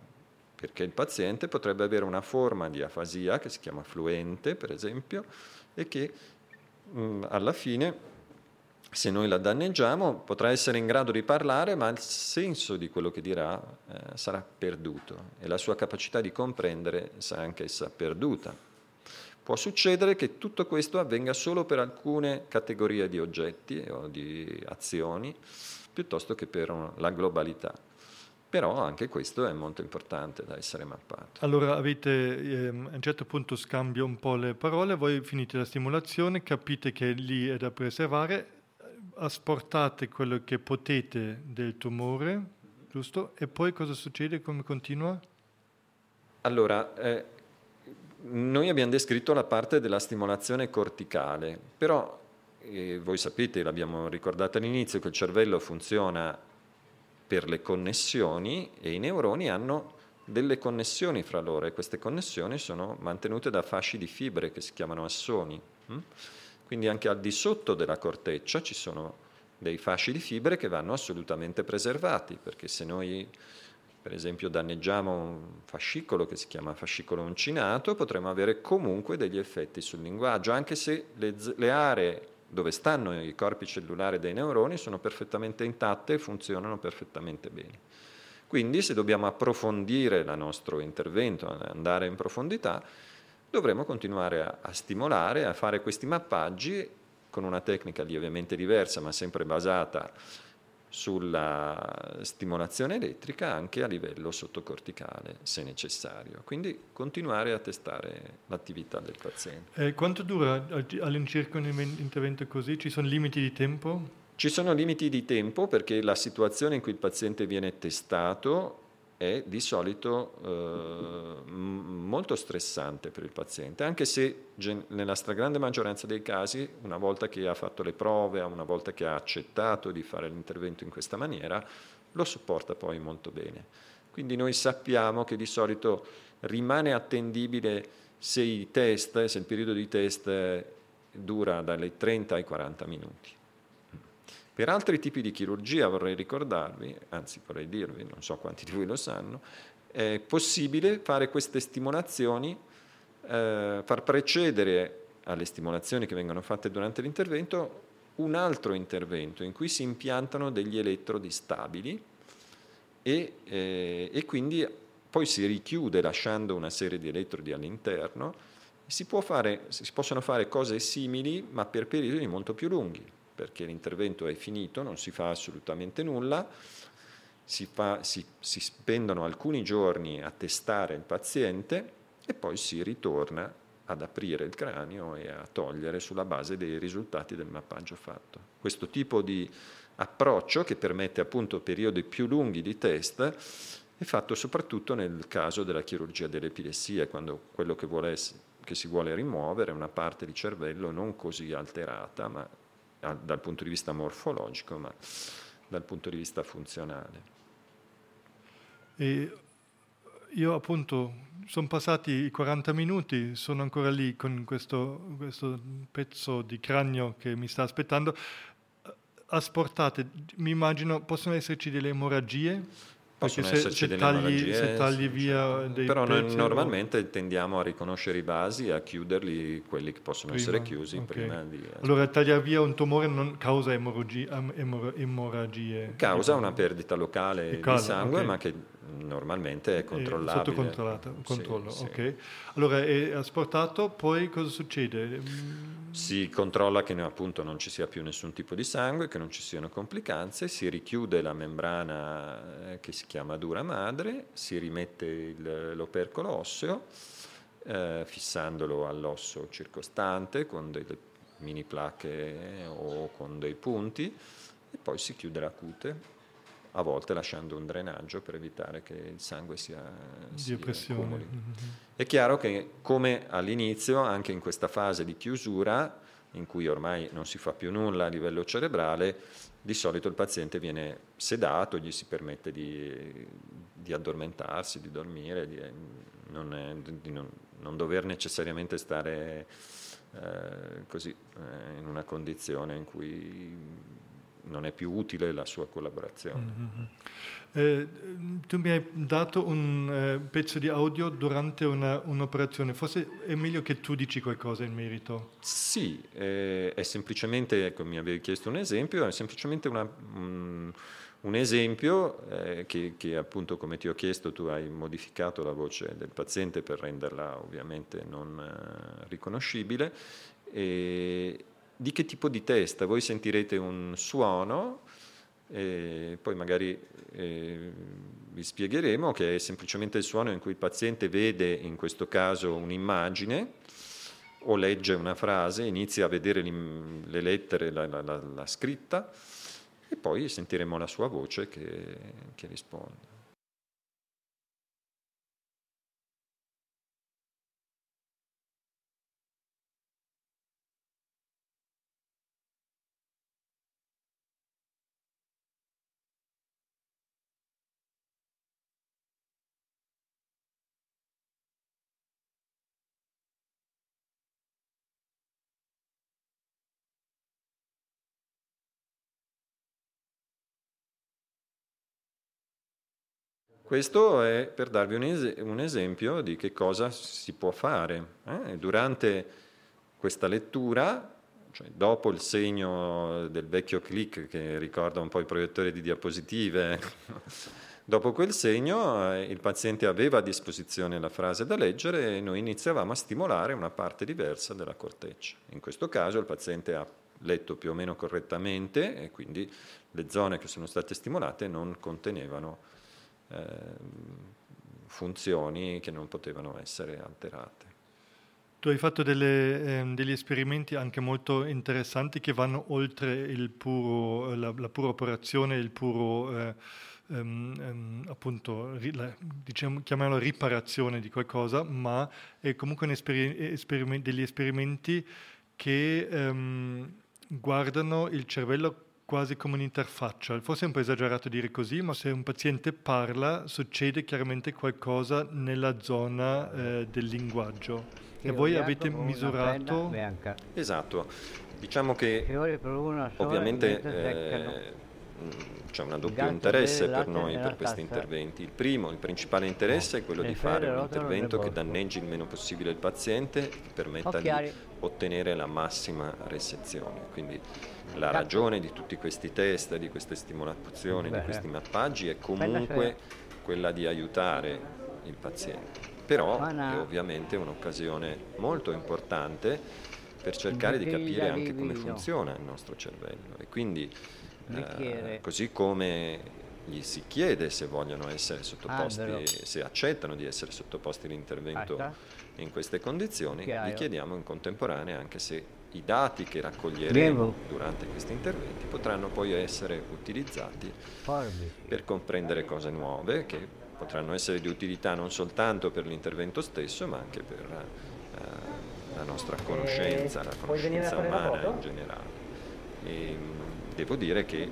perché il paziente potrebbe avere una forma di afasia che si chiama fluente, per esempio, e che mh, alla fine se noi la danneggiamo, potrà essere in grado di parlare, ma il senso di quello che dirà eh, sarà perduto e la sua capacità di comprendere sarà anch'essa perduta. Può succedere che tutto questo avvenga solo per alcune categorie di oggetti o di azioni, piuttosto che per la globalità. Però anche questo è molto importante da essere mappato.
Allora avete ehm, a un certo punto scambio un po' le parole, voi finite la stimolazione, capite che lì è da preservare, asportate quello che potete del tumore, giusto? E poi cosa succede? Come continua?
Allora, eh, noi abbiamo descritto la parte della stimolazione corticale, però eh, voi sapete, l'abbiamo ricordato all'inizio, che il cervello funziona per le connessioni e i neuroni hanno delle connessioni fra loro e queste connessioni sono mantenute da fasci di fibre che si chiamano assoni. Hm? Quindi anche al di sotto della corteccia ci sono dei fasci di fibre che vanno assolutamente preservati, perché se noi per esempio danneggiamo un fascicolo che si chiama fascicolo uncinato, potremo avere comunque degli effetti sul linguaggio, anche se le, le aree dove stanno i corpi cellulari dei neuroni sono perfettamente intatte e funzionano perfettamente bene. Quindi se dobbiamo approfondire il nostro intervento, andare in profondità, dovremo continuare a, a stimolare, a fare questi mappaggi con una tecnica lievemente diversa, ma sempre basata sulla stimolazione elettrica anche a livello sottocorticale se necessario. Quindi continuare a testare l'attività del paziente.
Eh, quanto dura all'incirca un intervento così? Ci sono limiti di tempo?
Ci sono limiti di tempo perché la situazione in cui il paziente viene testato è di solito eh, molto stressante per il paziente, anche se nella stragrande maggioranza dei casi, una volta che ha fatto le prove, una volta che ha accettato di fare l'intervento in questa maniera, lo sopporta poi molto bene. Quindi noi sappiamo che di solito rimane attendibile se, test, se il periodo di test dura dalle 30 ai 40 minuti. Per altri tipi di chirurgia vorrei ricordarvi, anzi vorrei dirvi, non so quanti di voi lo sanno, è possibile fare queste stimolazioni, eh, far precedere alle stimolazioni che vengono fatte durante l'intervento un altro intervento in cui si impiantano degli elettrodi stabili e, eh, e quindi poi si richiude lasciando una serie di elettrodi all'interno. Si, fare, si possono fare cose simili ma per periodi molto più lunghi perché l'intervento è finito, non si fa assolutamente nulla, si, fa, si, si spendono alcuni giorni a testare il paziente e poi si ritorna ad aprire il cranio e a togliere sulla base dei risultati del mappaggio fatto. Questo tipo di approccio, che permette appunto periodi più lunghi di test, è fatto soprattutto nel caso della chirurgia dell'epilessia, quando quello che, vuole, che si vuole rimuovere è una parte di cervello non così alterata, ma dal punto di vista morfologico, ma dal punto di vista funzionale.
E io appunto sono passati i 40 minuti, sono ancora lì con questo, questo pezzo di cranio che mi sta aspettando. Asportate, mi immagino, possono esserci delle emorragie?
Possono se, esserci se delle tagli,
se tagli via dei
Però noi normalmente o... tendiamo a riconoscere i vasi e a chiuderli, quelli che possono prima, essere chiusi okay. prima di...
Allora tagliare via un tumore non causa emorragie? emorragie
causa una perdita locale di sangue, okay. ma che normalmente è controllabile.
Sotto controllato, controllo, sì, ok. Sì. Allora è asportato, poi cosa succede?
Si controlla che appunto non ci sia più nessun tipo di sangue, che non ci siano complicanze, si richiude la membrana eh, che si chiama dura madre, si rimette il, l'opercolo osseo, eh, fissandolo all'osso circostante con delle mini placche o con dei punti e poi si chiude la cute a volte lasciando un drenaggio per evitare che il sangue sia, sia accumuli. Mm-hmm. È chiaro che come all'inizio, anche in questa fase di chiusura, in cui ormai non si fa più nulla a livello cerebrale, di solito il paziente viene sedato, gli si permette di, di addormentarsi, di dormire, di non, di non, non dover necessariamente stare eh, così eh, in una condizione in cui non è più utile la sua collaborazione. Mm-hmm.
Eh, tu mi hai dato un eh, pezzo di audio durante una, un'operazione, forse è meglio che tu dici qualcosa in merito.
Sì, eh, è semplicemente, ecco, mi avevi chiesto un esempio, è semplicemente una, un, Un esempio eh, che, che, appunto come ti ho chiesto tu hai modificato la voce del paziente per renderla ovviamente non eh, riconoscibile. E di che tipo di testa? Voi sentirete un suono e poi magari eh, vi spiegheremo che è semplicemente il suono in cui il paziente vede in questo caso un'immagine o legge una frase, inizia a vedere le lettere, la, la, la, scritta e poi sentiremo la sua voce che, che risponde. Questo è per darvi un, es- un, esempio di che cosa si può fare. Eh? Durante questa lettura, cioè dopo il segno del vecchio click che ricorda un po' i proiettori di diapositive, dopo quel segno eh, il paziente aveva a disposizione la frase da leggere e noi iniziavamo a stimolare una parte diversa della corteccia. In questo caso il paziente ha letto più o meno correttamente e quindi le zone che sono state stimolate non contenevano funzioni che non potevano essere alterate.
Tu hai fatto delle, eh, degli esperimenti anche molto interessanti che vanno oltre puro, la, la, pura operazione, il puro, eh, um, appunto, ri, la, diciamo, chiamiamolo riparazione di qualcosa, ma è comunque esperi- esperiment- degli esperimenti che um, guardano il cervello quasi come un'interfaccia. Forse è un po' esagerato dire così, ma se un paziente parla succede chiaramente qualcosa nella zona eh, del linguaggio. Che e voi avete misurato...
Esatto, diciamo che ovviamente eh, c'è un doppio interesse per noi per questi interventi. Il primo, il principale interesse è quello di fare un intervento che danneggi il meno possibile il paziente e permetta di ottenere la massima resezione. Quindi la ragione di tutti questi test, di queste stimolazioni, di questi mappaggi è comunque quella di aiutare il paziente. Però è ovviamente un'occasione molto importante per cercare di capire anche come funziona il nostro cervello. E quindi eh, così come gli si chiede se vogliono essere sottoposti, ah, se accettano di essere sottoposti all'intervento in queste condizioni, gli chiediamo in contemporanea anche se i dati che raccoglieremo durante questi interventi potranno poi essere utilizzati per comprendere cose nuove che potranno essere di utilità non soltanto per l'intervento stesso ma anche per uh, la nostra conoscenza, la conoscenza umana in generale. E, devo dire che eh,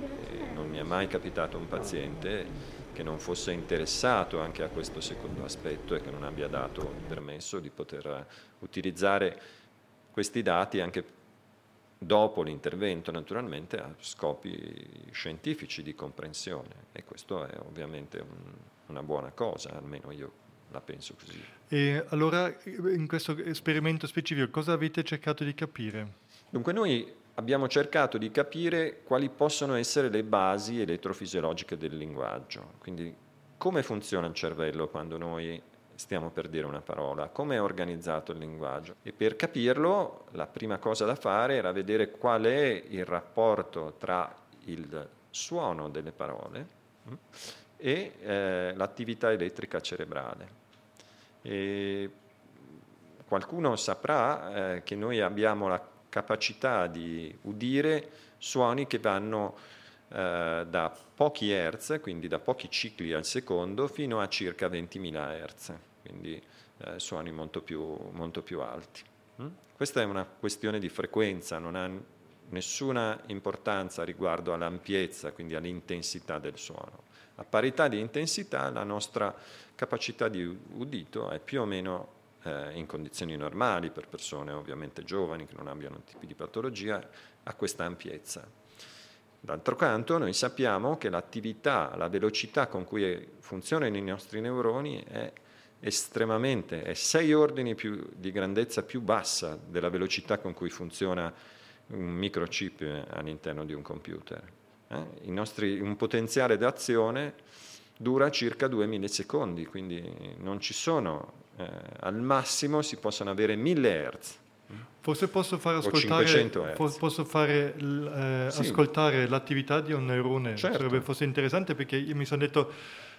non mi è mai capitato un paziente che non fosse interessato anche a questo secondo aspetto e che non abbia dato il permesso di poter utilizzare questi dati anche dopo l'intervento naturalmente a scopi scientifici di comprensione e questo è ovviamente un, una buona cosa, almeno io la penso così.
E allora in questo esperimento specifico cosa avete cercato di capire?
Dunque noi abbiamo cercato di capire quali possono essere le basi elettrofisiologiche del linguaggio, quindi come funziona il cervello quando noi stiamo per dire una parola, come è organizzato il linguaggio. E per capirlo la prima cosa da fare era vedere qual è il rapporto tra il suono delle parole mm, e eh, l'attività elettrica cerebrale. E qualcuno saprà eh, che noi abbiamo la capacità di udire suoni che vanno eh, da pochi hertz, quindi da pochi cicli al secondo, fino a circa 20.000 hertz quindi eh, suoni molto più, molto più alti. Mm? Questa è una questione di frequenza, non ha nessuna importanza riguardo all'ampiezza, quindi all'intensità del suono. A parità di intensità la nostra capacità di udito è più o meno eh, in condizioni normali per persone ovviamente giovani che non abbiano tipi di patologia a questa ampiezza. D'altro canto noi sappiamo che l'attività, la velocità con cui funzionano i nostri neuroni è estremamente, è sei ordini più, di grandezza più bassa della velocità con cui funziona un microchip all'interno di un computer. Eh? Nostri, un potenziale d'azione dura circa 2 millisecondi, quindi non ci sono, eh, al massimo si possono avere 1000 Hz.
Forse posso fare, ascoltare, posso fare eh, sì. ascoltare l'attività di un neurone, certo. sarebbe forse interessante perché io mi sono detto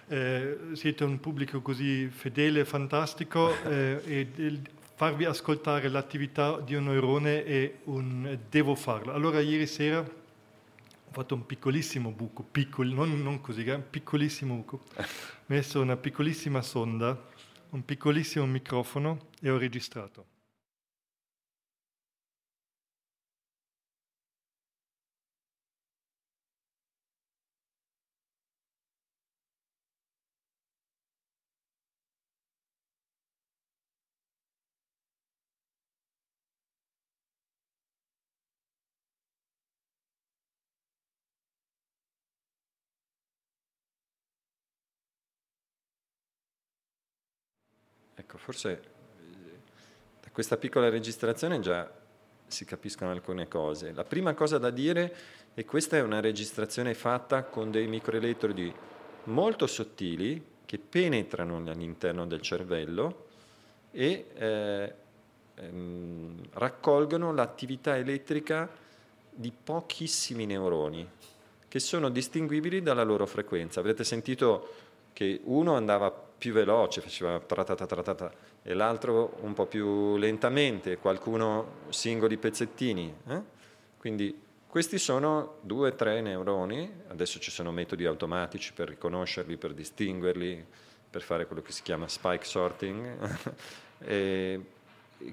eh, siete un pubblico così fedele, fantastico eh, e farvi ascoltare l'attività di un neurone è un devo farlo. Allora ieri sera ho fatto un piccolissimo buco, piccolo, non, non così, un piccolissimo buco, ho messo una piccolissima sonda, un piccolissimo microfono e ho registrato.
Forse eh, da questa piccola registrazione già si capiscono alcune cose. La prima cosa da dire è che questa è una registrazione fatta con dei microelettrodi molto sottili che penetrano all'interno del cervello e eh, ehm, raccolgono l'attività elettrica di pochissimi neuroni che sono distinguibili dalla loro frequenza. Avrete sentito che uno andava più veloce, faceva tratata tratata, e l'altro un po' più lentamente, qualcuno singoli pezzettini. Eh? Quindi questi sono due o tre neuroni, adesso ci sono metodi automatici per riconoscerli, per distinguerli, per fare quello che si chiama spike sorting, e,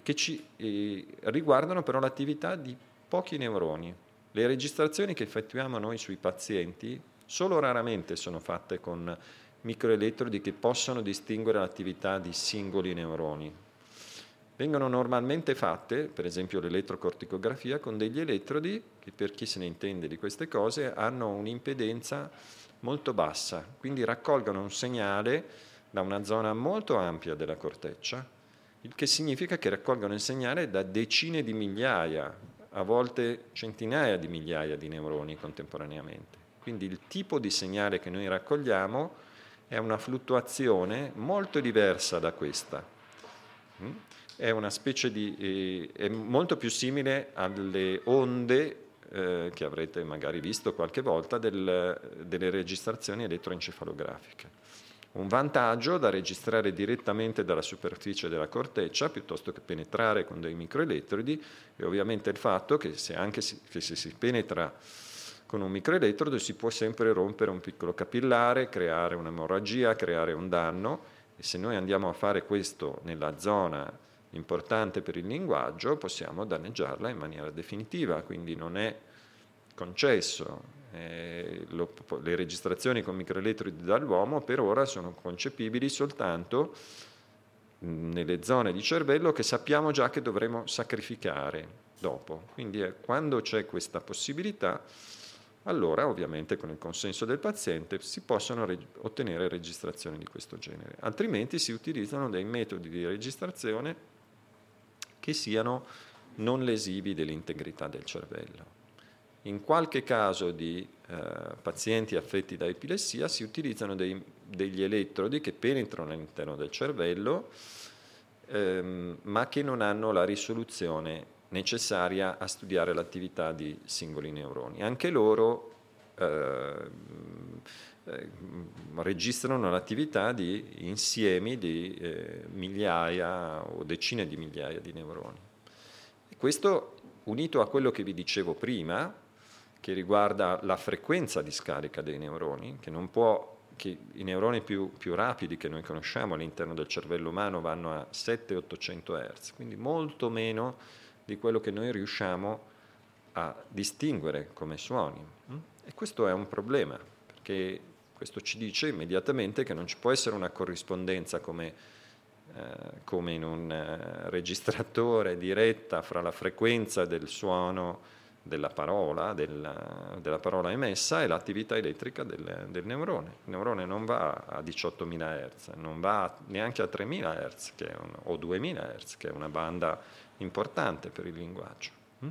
che ci e, riguardano però l'attività di pochi neuroni. Le registrazioni che effettuiamo noi sui pazienti solo raramente sono fatte con microelettrodi che possono distinguere l'attività di singoli neuroni. Vengono normalmente fatte, per esempio l'elettrocorticografia, con degli elettrodi che per chi se ne intende di queste cose hanno un'impedenza molto bassa, quindi raccolgono un segnale da una zona molto ampia della corteccia, il che significa che raccolgono il segnale da decine di migliaia, a volte centinaia di migliaia di neuroni contemporaneamente. Quindi il tipo di segnale che noi raccogliamo è una fluttuazione molto diversa da questa. Mm? È una specie di. Eh, è molto più simile alle onde eh, che avrete magari visto qualche volta del, delle registrazioni elettroencefalografiche. Un vantaggio da registrare direttamente dalla superficie della corteccia piuttosto che penetrare con dei microelettrodi è ovviamente il fatto che se anche si, che se si penetra con un microelettrodo si può sempre rompere un piccolo capillare, creare un'emorragia, creare un danno e se noi andiamo a fare questo nella zona importante per il linguaggio possiamo danneggiarla in maniera definitiva, quindi non è concesso. Eh, lo, le registrazioni con microelettrodi dall'uomo per ora sono concepibili soltanto nelle zone di cervello che sappiamo già che dovremo sacrificare dopo. Quindi eh, quando c'è questa possibilità allora ovviamente con il consenso del paziente si possono reg- ottenere registrazioni di questo genere. Altrimenti si utilizzano dei metodi di registrazione che siano non lesivi dell'integrità del cervello. In qualche caso di eh, pazienti affetti da epilessia si utilizzano dei, degli elettrodi che penetrano all'interno del cervello ehm, ma che non hanno la risoluzione necessaria a studiare l'attività di singoli neuroni. Anche loro eh, eh, registrano l'attività di insiemi di eh, migliaia o decine di migliaia di neuroni. E questo unito a quello che vi dicevo prima, che riguarda la frequenza di scarica dei neuroni, che non può che i neuroni più, più, rapidi che noi conosciamo all'interno del cervello umano vanno a 700-800 Hz, quindi molto meno di quello che noi riusciamo a distinguere come suoni. E questo è un problema, perché questo ci dice immediatamente che non ci può essere una corrispondenza come, eh, come in un eh, registratore diretta fra la frequenza del suono della parola, della, della parola emessa e l'attività elettrica del, del, neurone. Il neurone non va a 18.000 Hz, non va neanche a 3.000 Hz un, o 2.000 Hz, che è una banda importante per il linguaggio. Mm?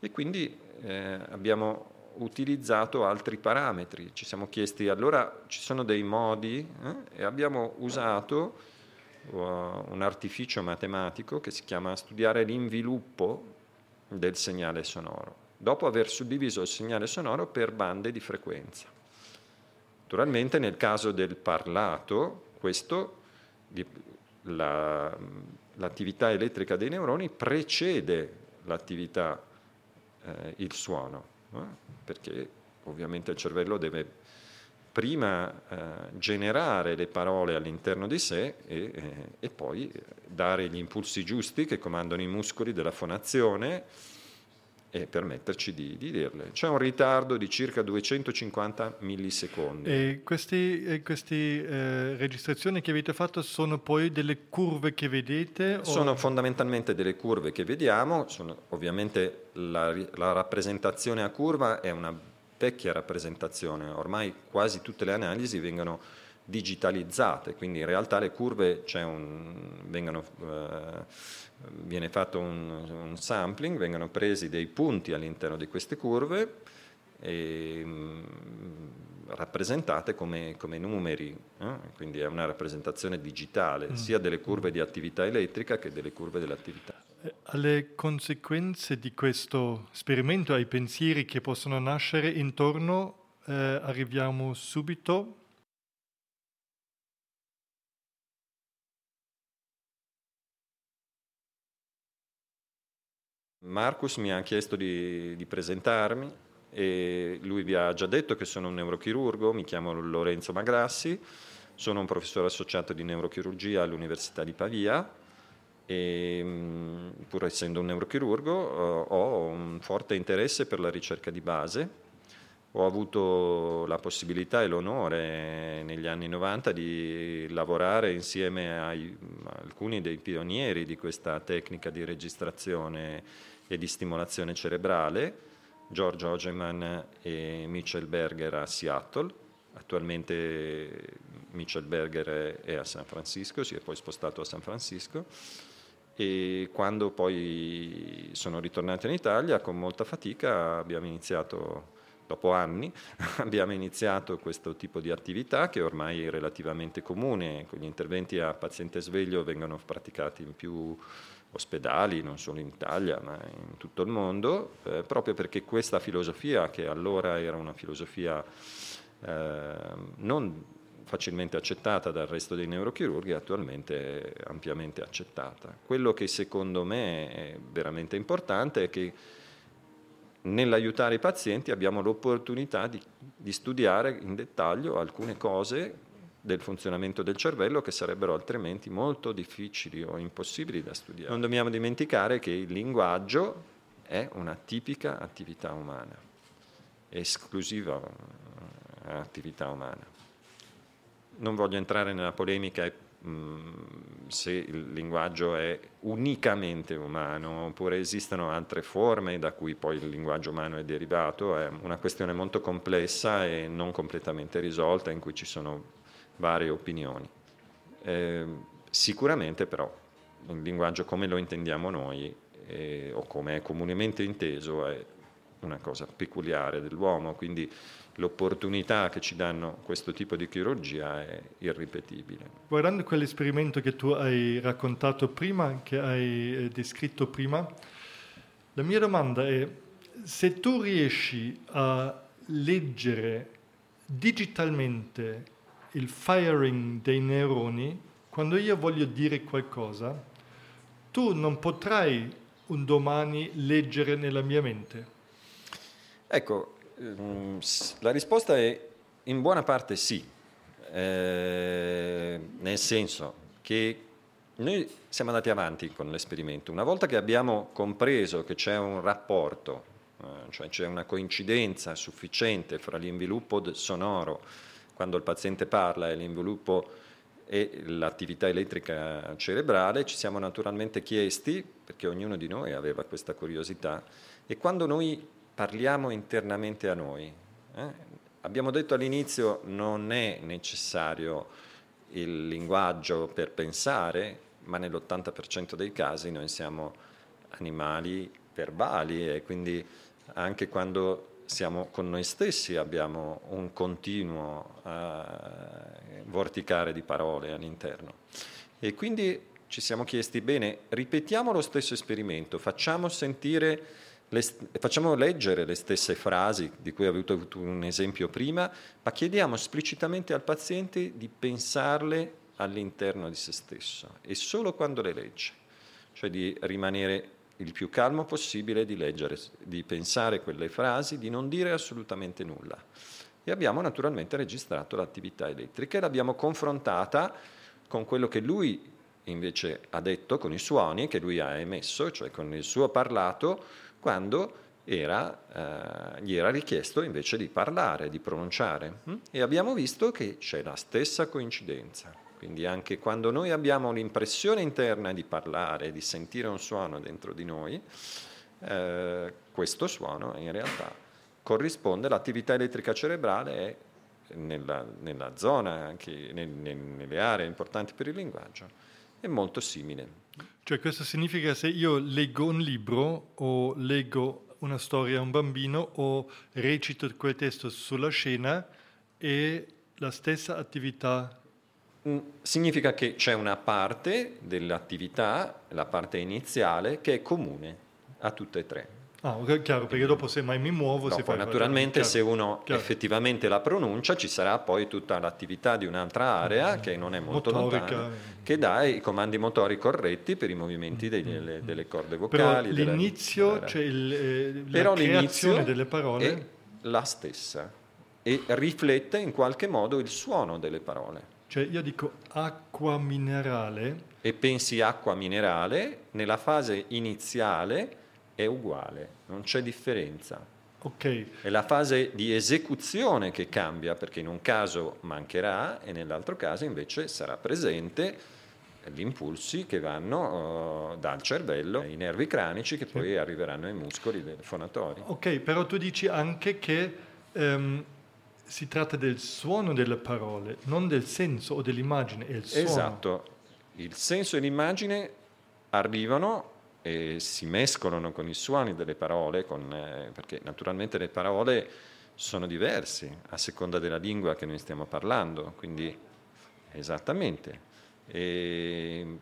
E quindi eh, abbiamo utilizzato altri parametri, ci siamo chiesti allora ci sono dei modi eh? e abbiamo usato uh, un artificio matematico che si chiama studiare l'inviluppo del segnale sonoro, dopo aver suddiviso il segnale sonoro per bande di frequenza. Naturalmente nel caso del parlato, questo, la, l'attività elettrica dei neuroni precede l'attività, eh, il suono, no? perché ovviamente il cervello deve prima eh, generare le parole all'interno di sé e, eh, e poi dare gli impulsi giusti che comandano i muscoli della fonazione e permetterci di, di dirle. C'è un ritardo di circa 250 millisecondi.
E queste eh, registrazioni che avete fatto sono poi delle curve che vedete?
Sono o? fondamentalmente delle curve che vediamo, sono, ovviamente la, la rappresentazione a curva è una vecchia rappresentazione, ormai quasi tutte le analisi vengono digitalizzate, quindi in realtà le curve un, vengono, eh, viene fatto un, un, sampling, vengono presi dei punti all'interno di queste curve e mh, mm, rappresentate come, come numeri, eh? quindi è una rappresentazione digitale mm. sia delle curve di attività elettrica che delle curve dell'attività.
Eh, alle conseguenze di questo esperimento, ai pensieri che possono nascere intorno, eh, arriviamo subito
Marcus mi ha chiesto di, di, presentarmi e lui vi ha già detto che sono un neurochirurgo, mi chiamo Lorenzo Magrassi, sono un professore associato di neurochirurgia all'Università di Pavia e mm, pur essendo un neurochirurgo ho un forte interesse per la ricerca di base. Ho avuto la possibilità e l'onore negli anni 90 di lavorare insieme a alcuni dei pionieri di questa tecnica di registrazione e di stimolazione cerebrale, George Ogeman e Mitchell Berger a Seattle. Attualmente Mitchell Berger è a San Francisco, si è poi spostato a San Francisco. E quando poi sono ritornato in Italia con molta fatica abbiamo iniziato dopo anni abbiamo iniziato questo tipo di attività che ormai è relativamente comune, gli interventi a paziente sveglio vengono praticati in più ospedali, non solo in Italia ma in tutto il mondo, eh, proprio perché questa filosofia, che allora era una filosofia eh, non facilmente accettata dal resto dei neurochirurghi, attualmente è ampiamente accettata. Quello che secondo me è veramente importante è che nell'aiutare i pazienti abbiamo l'opportunità di, di studiare in dettaglio alcune cose del funzionamento del cervello che sarebbero altrimenti molto difficili o impossibili da studiare. Non dobbiamo dimenticare che il linguaggio è una tipica attività umana, esclusiva eh, attività umana. Non voglio entrare nella polemica mm, se il linguaggio è unicamente umano oppure esistono altre forme da cui poi il linguaggio umano è derivato, è una questione molto complessa e non completamente risolta in cui ci sono varie opinioni. Eh, sicuramente però il linguaggio come lo intendiamo noi eh, o come è comunemente inteso è una cosa peculiare dell'uomo, quindi l'opportunità che ci danno questo tipo di chirurgia è irripetibile.
Guardando quell'esperimento che tu hai raccontato prima, che hai eh, descritto prima, la mia domanda è se tu riesci a leggere digitalmente il firing dei neuroni, quando io voglio dire qualcosa, tu non potrai un domani leggere nella mia mente.
Ecco, ehm, la risposta è in buona parte sì, eh, nel senso che noi siamo andati avanti con l'esperimento. Una volta che abbiamo compreso che c'è un rapporto, eh, cioè c'è una coincidenza sufficiente fra l'inviluppo sonoro quando il paziente parla e l'inviluppo e l'attività elettrica cerebrale, ci siamo naturalmente chiesti, perché ognuno di noi aveva questa curiosità, e quando noi parliamo internamente a noi, eh, abbiamo detto all'inizio non è necessario il linguaggio per pensare, ma nell'80% dei casi noi siamo animali verbali e quindi anche quando siamo con noi stessi, abbiamo un continuo eh, vorticare di parole all'interno. E quindi ci siamo chiesti, bene, ripetiamo lo stesso esperimento, facciamo sentire le, facciamo leggere le stesse frasi di cui ho avuto un esempio prima, ma chiediamo esplicitamente al paziente di pensarle all'interno di se stesso e solo quando le legge, cioè di rimanere il più calmo possibile, di leggere, di pensare quelle frasi, di non dire assolutamente nulla. E abbiamo naturalmente registrato l'attività elettrica e l'abbiamo confrontata con quello che lui invece ha detto, con i suoni che lui ha emesso, cioè con il suo parlato, quando era, eh, gli era richiesto invece di parlare, di pronunciare. E abbiamo visto che c'è la stessa coincidenza. Quindi anche quando noi abbiamo l'impressione interna di parlare, di sentire un suono dentro di noi, eh, questo suono in realtà corrisponde, l'attività elettrica cerebrale nella, nella zona, anche nel, nelle aree importanti per il linguaggio, è molto simile.
Cioè questo significa se io leggo un libro o leggo una storia a un bambino o recito quel testo sulla scena è la stessa attività?
Mm, significa che c'è una parte dell'attività, la parte iniziale, che è comune a tutte e tre.
Ah, chiaro, perché dopo se mai mi muovo...
Dopo,
se
naturalmente chiaro, se uno chiaro. effettivamente la pronuncia ci sarà poi tutta l'attività di un'altra area mm, che non è molto Motorica. lontana, che dà i comandi motori corretti per i movimenti delle, mm. delle corde vocali.
Però l'inizio, della, cioè il, eh, Però la creazione delle parole...
è la stessa e riflette in qualche modo il suono delle parole.
Cioè io dico acqua minerale...
E pensi acqua minerale, nella fase iniziale è uguale, non c'è differenza.
Okay.
È la fase di esecuzione che cambia, perché in un caso mancherà e nell'altro caso invece sarà presente gli impulsi che vanno uh, dal cervello ai nervi cranici che sì. poi arriveranno ai muscoli fonatori.
Ok, però tu dici anche che um, si tratta del suono delle parole, non del senso o dell'immagine, è il suono.
Esatto, il senso e l'immagine arrivano e si mescolano con i suoni delle parole, con, eh, perché naturalmente le parole sono diverse a seconda della lingua che noi stiamo parlando, quindi esattamente. E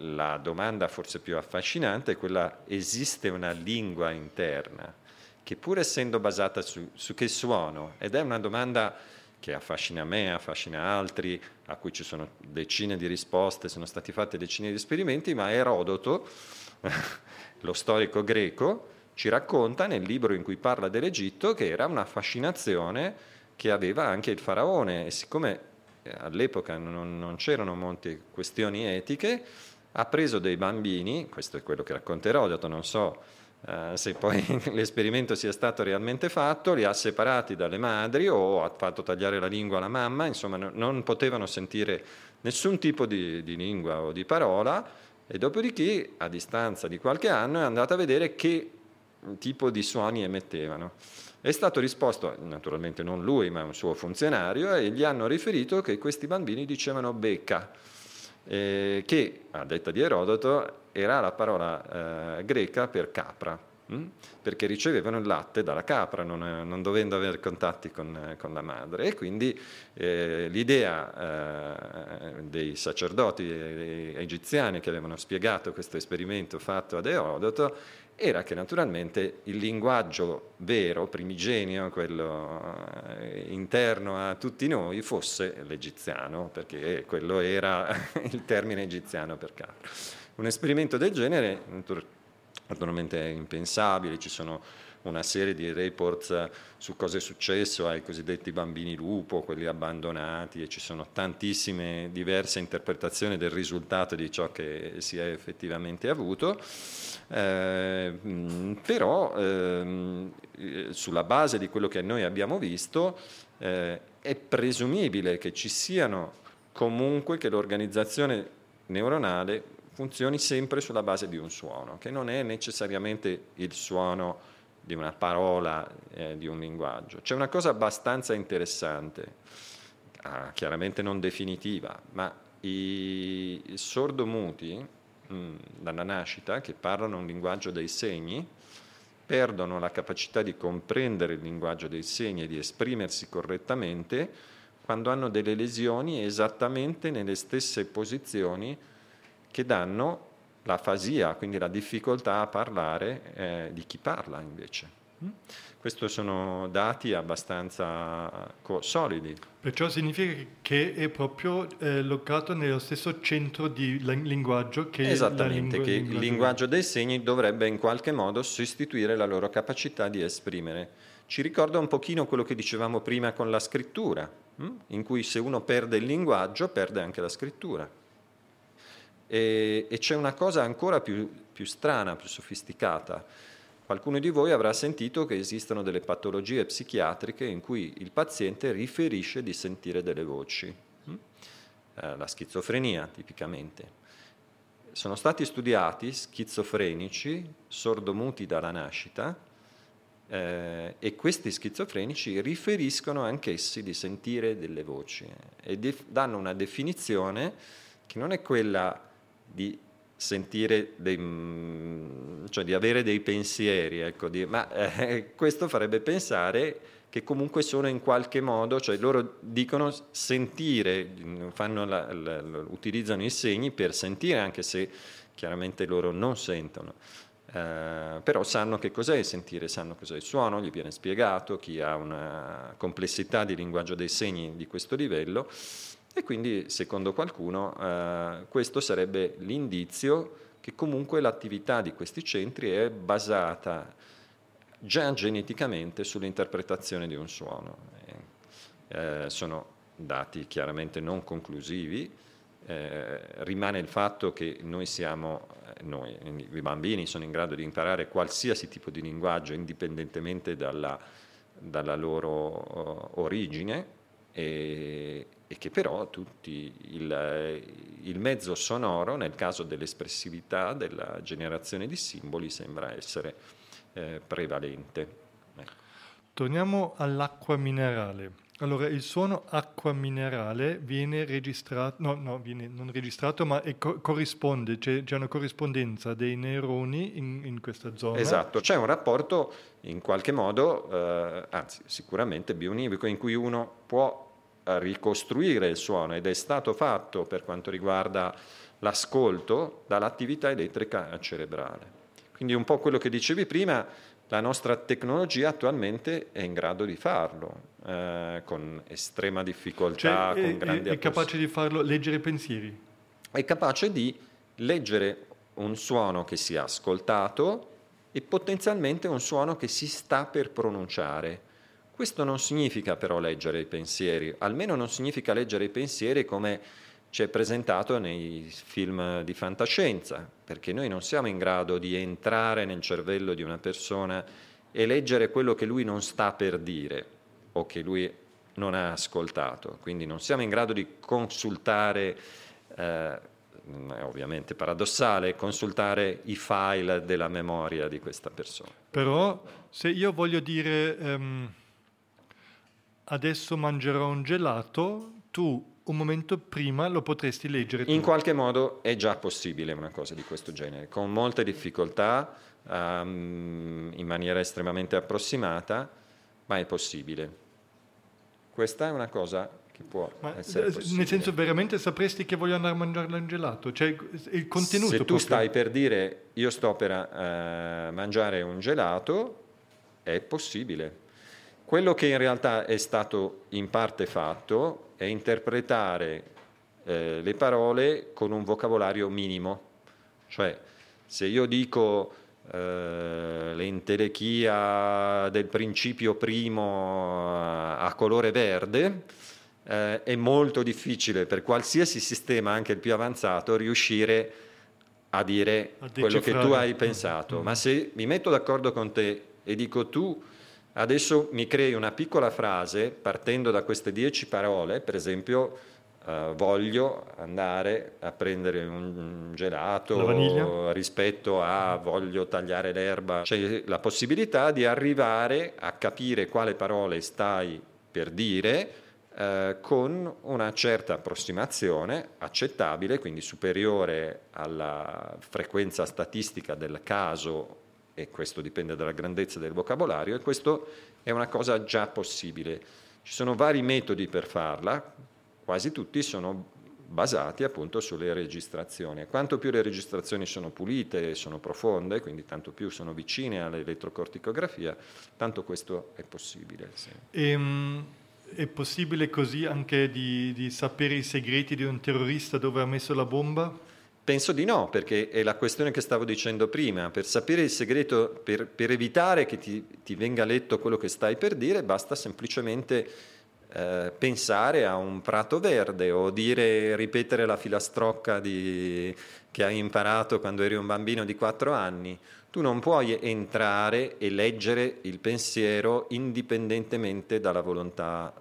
la domanda forse più affascinante è quella, esiste una lingua interna che pur essendo basata su, su che suono, ed è una domanda che affascina me, affascina altri, a cui ci sono decine di risposte, sono stati fatti decine di esperimenti, ma Erodoto lo storico greco, ci racconta nel libro in cui parla dell'Egitto che era una fascinazione che aveva anche il faraone e siccome eh, all'epoca non, non c'erano molte questioni etiche, ha preso dei bambini, questo è quello che racconta Erodoto, non so uh, se poi l'esperimento sia stato realmente fatto, li ha separati dalle madri o ha fatto tagliare la lingua alla mamma, insomma no, non potevano sentire nessun tipo di, di lingua o di parola e dopodiché, a distanza di qualche anno, è andato a vedere che tipo di suoni emettevano. È stato risposto, naturalmente non lui, ma un suo funzionario, e gli hanno riferito che questi bambini dicevano becca, eh, che, a detta di Erodoto, era la parola eh, greca per capra. Mm? perché ricevevano il latte dalla capra, non, non dovendo avere contatti con, con, la madre. E quindi eh, l'idea eh, dei sacerdoti egiziani che avevano spiegato questo esperimento fatto ad Erodoto era che naturalmente il linguaggio vero, primigenio, quello eh, interno a tutti noi, fosse l'egiziano, perché quello era il termine egiziano per capra. Un esperimento del genere naturalmente è impensabile, ci sono una serie di report su cosa è successo ai cosiddetti bambini lupo, quelli abbandonati e ci sono tantissime diverse interpretazioni del risultato di ciò che si è effettivamente avuto, eh, però eh, sulla base di quello che noi abbiamo visto eh, è presumibile che ci siano comunque che l'organizzazione neuronale funzioni sempre sulla base di un suono, che non è necessariamente il suono di una parola, eh, di un linguaggio. C'è una cosa abbastanza interessante, ah, chiaramente non definitiva, ma i, sordomuti mm, dalla nascita, che parlano un linguaggio dei segni, perdono la capacità di comprendere il linguaggio dei segni e di esprimersi correttamente quando hanno delle lesioni esattamente nelle stesse posizioni che danno l'afasia, quindi la difficoltà a parlare eh, di chi parla invece. Mm? Questi sono dati abbastanza solidi.
Perciò significa che è proprio eh, locato nello stesso centro di linguaggio che
Esattamente,
lingua,
che il linguaggio dei segni dovrebbe in qualche modo sostituire la loro capacità di esprimere. Ci ricorda un pochino quello che dicevamo prima con la scrittura, hm? in cui se uno perde il linguaggio perde anche la scrittura. E, e c'è una cosa ancora più, più strana, più sofisticata Qualcuno di voi avrà sentito che esistono delle patologie psichiatriche in cui il paziente riferisce di sentire delle voci, hm? eh, la schizofrenia tipicamente. Sono stati studiati schizofrenici, sordomuti dalla nascita, eh, e questi schizofrenici riferiscono anch'essi di sentire delle voci e def- danno una definizione che non è quella di sentire dei, mm, cioè di avere dei pensieri, ecco, di, ma eh, questo farebbe pensare che comunque sono in qualche modo, cioè loro dicono sentire, la, la, utilizzano i segni per sentire anche se chiaramente loro non sentono. Uh, però sanno che cos'è sentire, sanno cos'è il suono, gli viene spiegato, chi ha una complessità di linguaggio dei segni di questo livello e quindi, secondo qualcuno, eh, questo sarebbe l'indizio che comunque l'attività di questi centri è basata già geneticamente sull'interpretazione di un suono. Eh, sono dati chiaramente non conclusivi, eh, rimane il fatto che noi siamo, eh, noi, i bambini sono in grado di imparare qualsiasi tipo di linguaggio indipendentemente dalla, dalla loro uh, origine e, e che però tutti il, il, mezzo sonoro, nel caso dell'espressività, della generazione di simboli, sembra essere eh, prevalente.
Ecco. Torniamo all'acqua minerale. Allora, il suono acqua minerale viene registrato, no, no, viene non registrato, ma co- corrisponde, c'è, c'è, una corrispondenza dei neuroni in, in, questa zona.
Esatto, c'è un rapporto in qualche modo, eh, anzi sicuramente bionivico, in cui uno può ricostruire il suono ed è stato fatto per quanto riguarda l'ascolto dall'attività elettrica cerebrale. Quindi un po' quello che dicevi prima, la nostra tecnologia attualmente è in grado di farlo, eh, con estrema difficoltà,
cioè,
con
è,
grandi
È, capace di farlo, leggere pensieri?
È capace di leggere un suono che si è ascoltato e potenzialmente un suono che si sta per pronunciare. Questo non significa però leggere i pensieri, almeno non significa leggere i pensieri come ci è presentato nei film di fantascienza, perché noi non siamo in grado di entrare nel cervello di una persona e leggere quello che lui non sta per dire o che lui non ha ascoltato. Quindi non siamo in grado di consultare, eh, è ovviamente paradossale, consultare i file della memoria di questa persona.
Però se io voglio dire... Um adesso mangerò un gelato, tu un momento prima lo potresti leggere. Tu.
In qualche modo è già possibile una cosa di questo genere, con molte difficoltà, um, in maniera estremamente approssimata, ma è possibile. Questa è una cosa che può ma essere possibile.
Nel senso, veramente sapresti che voglio andare a mangiare un gelato? Cioè, il contenuto.
Se tu
proprio...
stai per dire io sto per uh, mangiare un gelato, è possibile quello che in realtà è stato in parte fatto è interpretare eh, le parole con un vocabolario minimo, cioè se io dico eh, l'entelechia del principio primo a colore verde, eh, è molto difficile per qualsiasi sistema, anche il più avanzato, riuscire a dire a quello che tu hai pensato. Mm. Ma se mi metto d'accordo con te e dico tu Adesso mi crei una piccola frase partendo da queste dieci parole, per esempio uh, voglio andare a prendere un gelato rispetto a voglio tagliare l'erba. C'è la possibilità di arrivare a capire quale parole stai per dire uh, con una certa approssimazione accettabile, quindi superiore alla frequenza statistica del caso e questo dipende dalla grandezza del vocabolario, e questo è una cosa già possibile. Ci sono vari metodi per farla, quasi tutti sono basati appunto sulle registrazioni. Quanto più le registrazioni sono pulite sono profonde, quindi tanto più sono vicine all'elettrocorticografia, tanto questo è possibile. Sì.
Ehm, è possibile così anche di, di sapere i segreti di un terrorista dove ha messo la bomba?
Penso di no, perché è la questione che stavo dicendo prima. Per sapere il segreto, per, per evitare che ti, ti, venga letto quello che stai per dire, basta semplicemente eh, pensare a un prato verde o dire, ripetere la filastrocca di, che hai imparato quando eri un bambino di quattro anni. Tu non puoi entrare e leggere il pensiero indipendentemente dalla volontà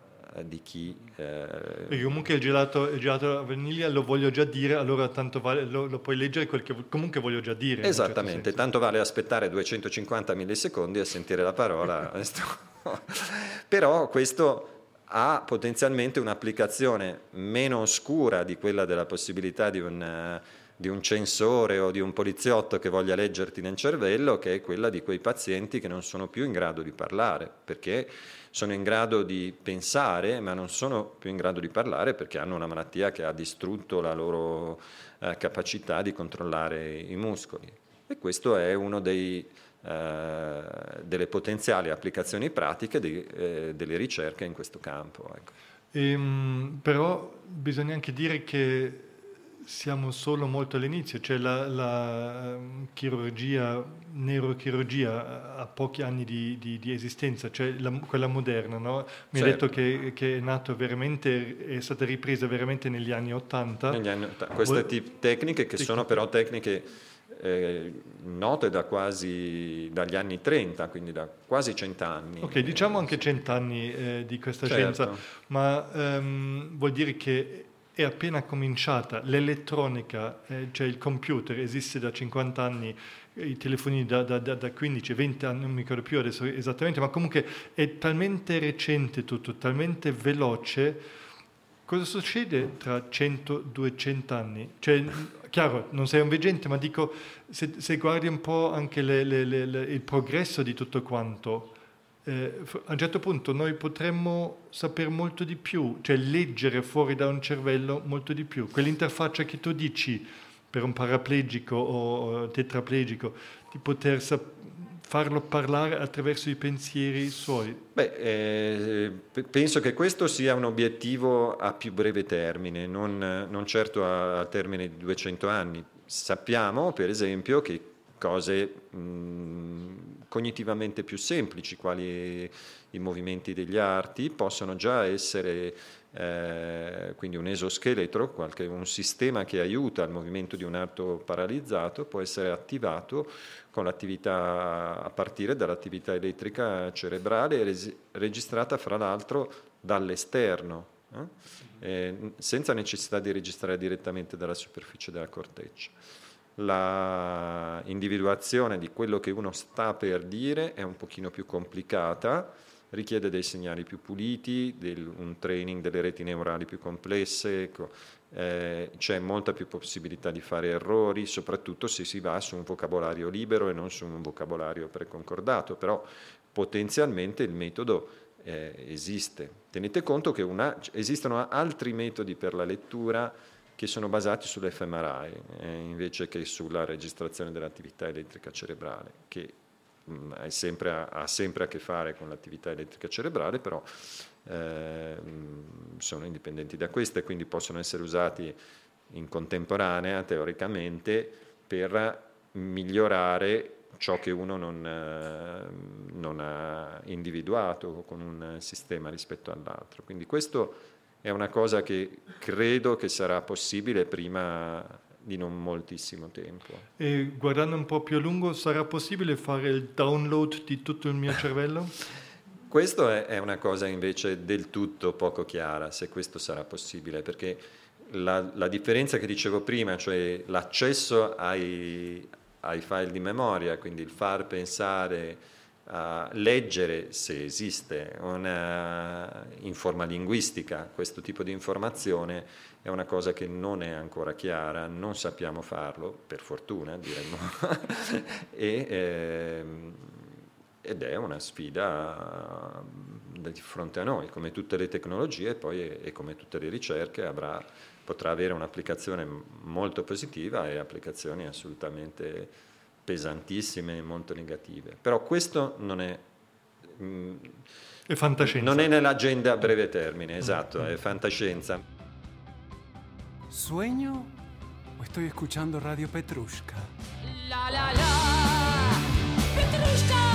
di chi...
Eh... Perché comunque il gelato, il gelato a vaniglia lo voglio già dire, allora tanto vale, lo, lo puoi leggere quel che comunque voglio già dire.
Certo Esattamente, certo tanto vale aspettare 250 millisecondi a sentire la parola. Però questo ha potenzialmente un'applicazione meno oscura di quella della possibilità di un, di un, censore o di un poliziotto che voglia leggerti nel cervello, che è quella di quei pazienti che non sono più in grado di parlare, perché sono in grado di pensare, ma non sono più in grado di parlare perché hanno una malattia che ha distrutto la loro eh, capacità di controllare i muscoli. E questo è una eh, delle potenziali applicazioni pratiche di, eh, delle ricerche in questo campo. Ecco.
Ehm, però bisogna anche dire che siamo solo molto all'inizio, cioè la, la um, chirurgia, neurochirurgia ha pochi anni di, di, di esistenza, cioè la, quella moderna, no? Mi certo. ha detto che, che, è nato veramente, è stata ripresa veramente negli anni Ottanta.
Negli anni 80. Queste Vol- tecniche che sono però tecniche eh, note da quasi dagli anni 30, quindi da quasi cent'anni.
Ok, diciamo anche cent'anni eh, di questa certo. scienza, ma um, vuol dire che è appena cominciata, l'elettronica, eh, cioè il computer esiste da 50 anni, i telefoni da, da, da 15-20 anni, non mi ricordo più adesso esattamente, ma comunque è talmente recente tutto, talmente veloce. Cosa succede tra 100-200 anni? Cioè, chiaro, non sei un veggente, ma dico, se, se guardi un po' anche le, le, le, il progresso di tutto quanto, eh, a un certo punto noi potremmo sapere molto di più, cioè leggere fuori da un cervello molto di più. Quell'interfaccia che tu dici per un paraplegico o tetraplegico, di poter sap- farlo parlare attraverso i pensieri suoi?
Beh, eh, penso che questo sia un obiettivo a più breve termine, non, non certo a, a termine di 200 anni. Sappiamo, per esempio, che cose mh, cognitivamente più semplici, quali i movimenti degli arti, possono già essere eh, quindi un esoscheletro, qualche, un sistema che aiuta al movimento di un arto paralizzato, può essere attivato con l'attività a partire dall'attività elettrica cerebrale res- registrata fra l'altro dall'esterno, eh? Eh, senza necessità di registrare direttamente dalla superficie della corteccia la individuazione di quello che uno sta per dire è un pochino più complicata, richiede dei segnali più puliti, del, un training delle reti neurali più complesse, ecco, eh, c'è molta più possibilità di fare errori, soprattutto se si va su un vocabolario libero e non su un vocabolario preconcordato, però potenzialmente il metodo eh, esiste. Tenete conto che una, esistono altri metodi per la lettura che sono basati sull'FMRI eh, invece che sulla registrazione dell'attività elettrica cerebrale, che mh, mm, sempre a, ha sempre a che fare con l'attività elettrica cerebrale, però eh, sono indipendenti da questa e quindi possono essere usati in contemporanea teoricamente per migliorare ciò che uno non, non ha individuato con un sistema rispetto all'altro. Quindi questo è una cosa che credo che sarà possibile prima di non moltissimo tempo.
E guardando un po' più a lungo, sarà possibile fare il download di tutto il mio cervello?
questo è, è, una cosa invece del tutto poco chiara, se questo sarà possibile, perché la, la differenza che dicevo prima, cioè l'accesso ai, ai, file di memoria, quindi il far pensare a leggere se esiste una, in forma linguistica. Questo tipo di informazione è una cosa che non è ancora chiara, non sappiamo farlo, per fortuna diremmo, e, eh, ed è una sfida di fronte a noi, come tutte le tecnologie poi, e come tutte le ricerche avrà, potrà avere un'applicazione molto positiva e applicazioni assolutamente pesantissime e molto negative. Però questo non è...
Mm, è fantascienza.
Non è nell'agenda a breve termine, esatto, mm. è fantascienza.
¿Sueño o estoy escuchando Radio Petrushka?
La la la, Petrushka.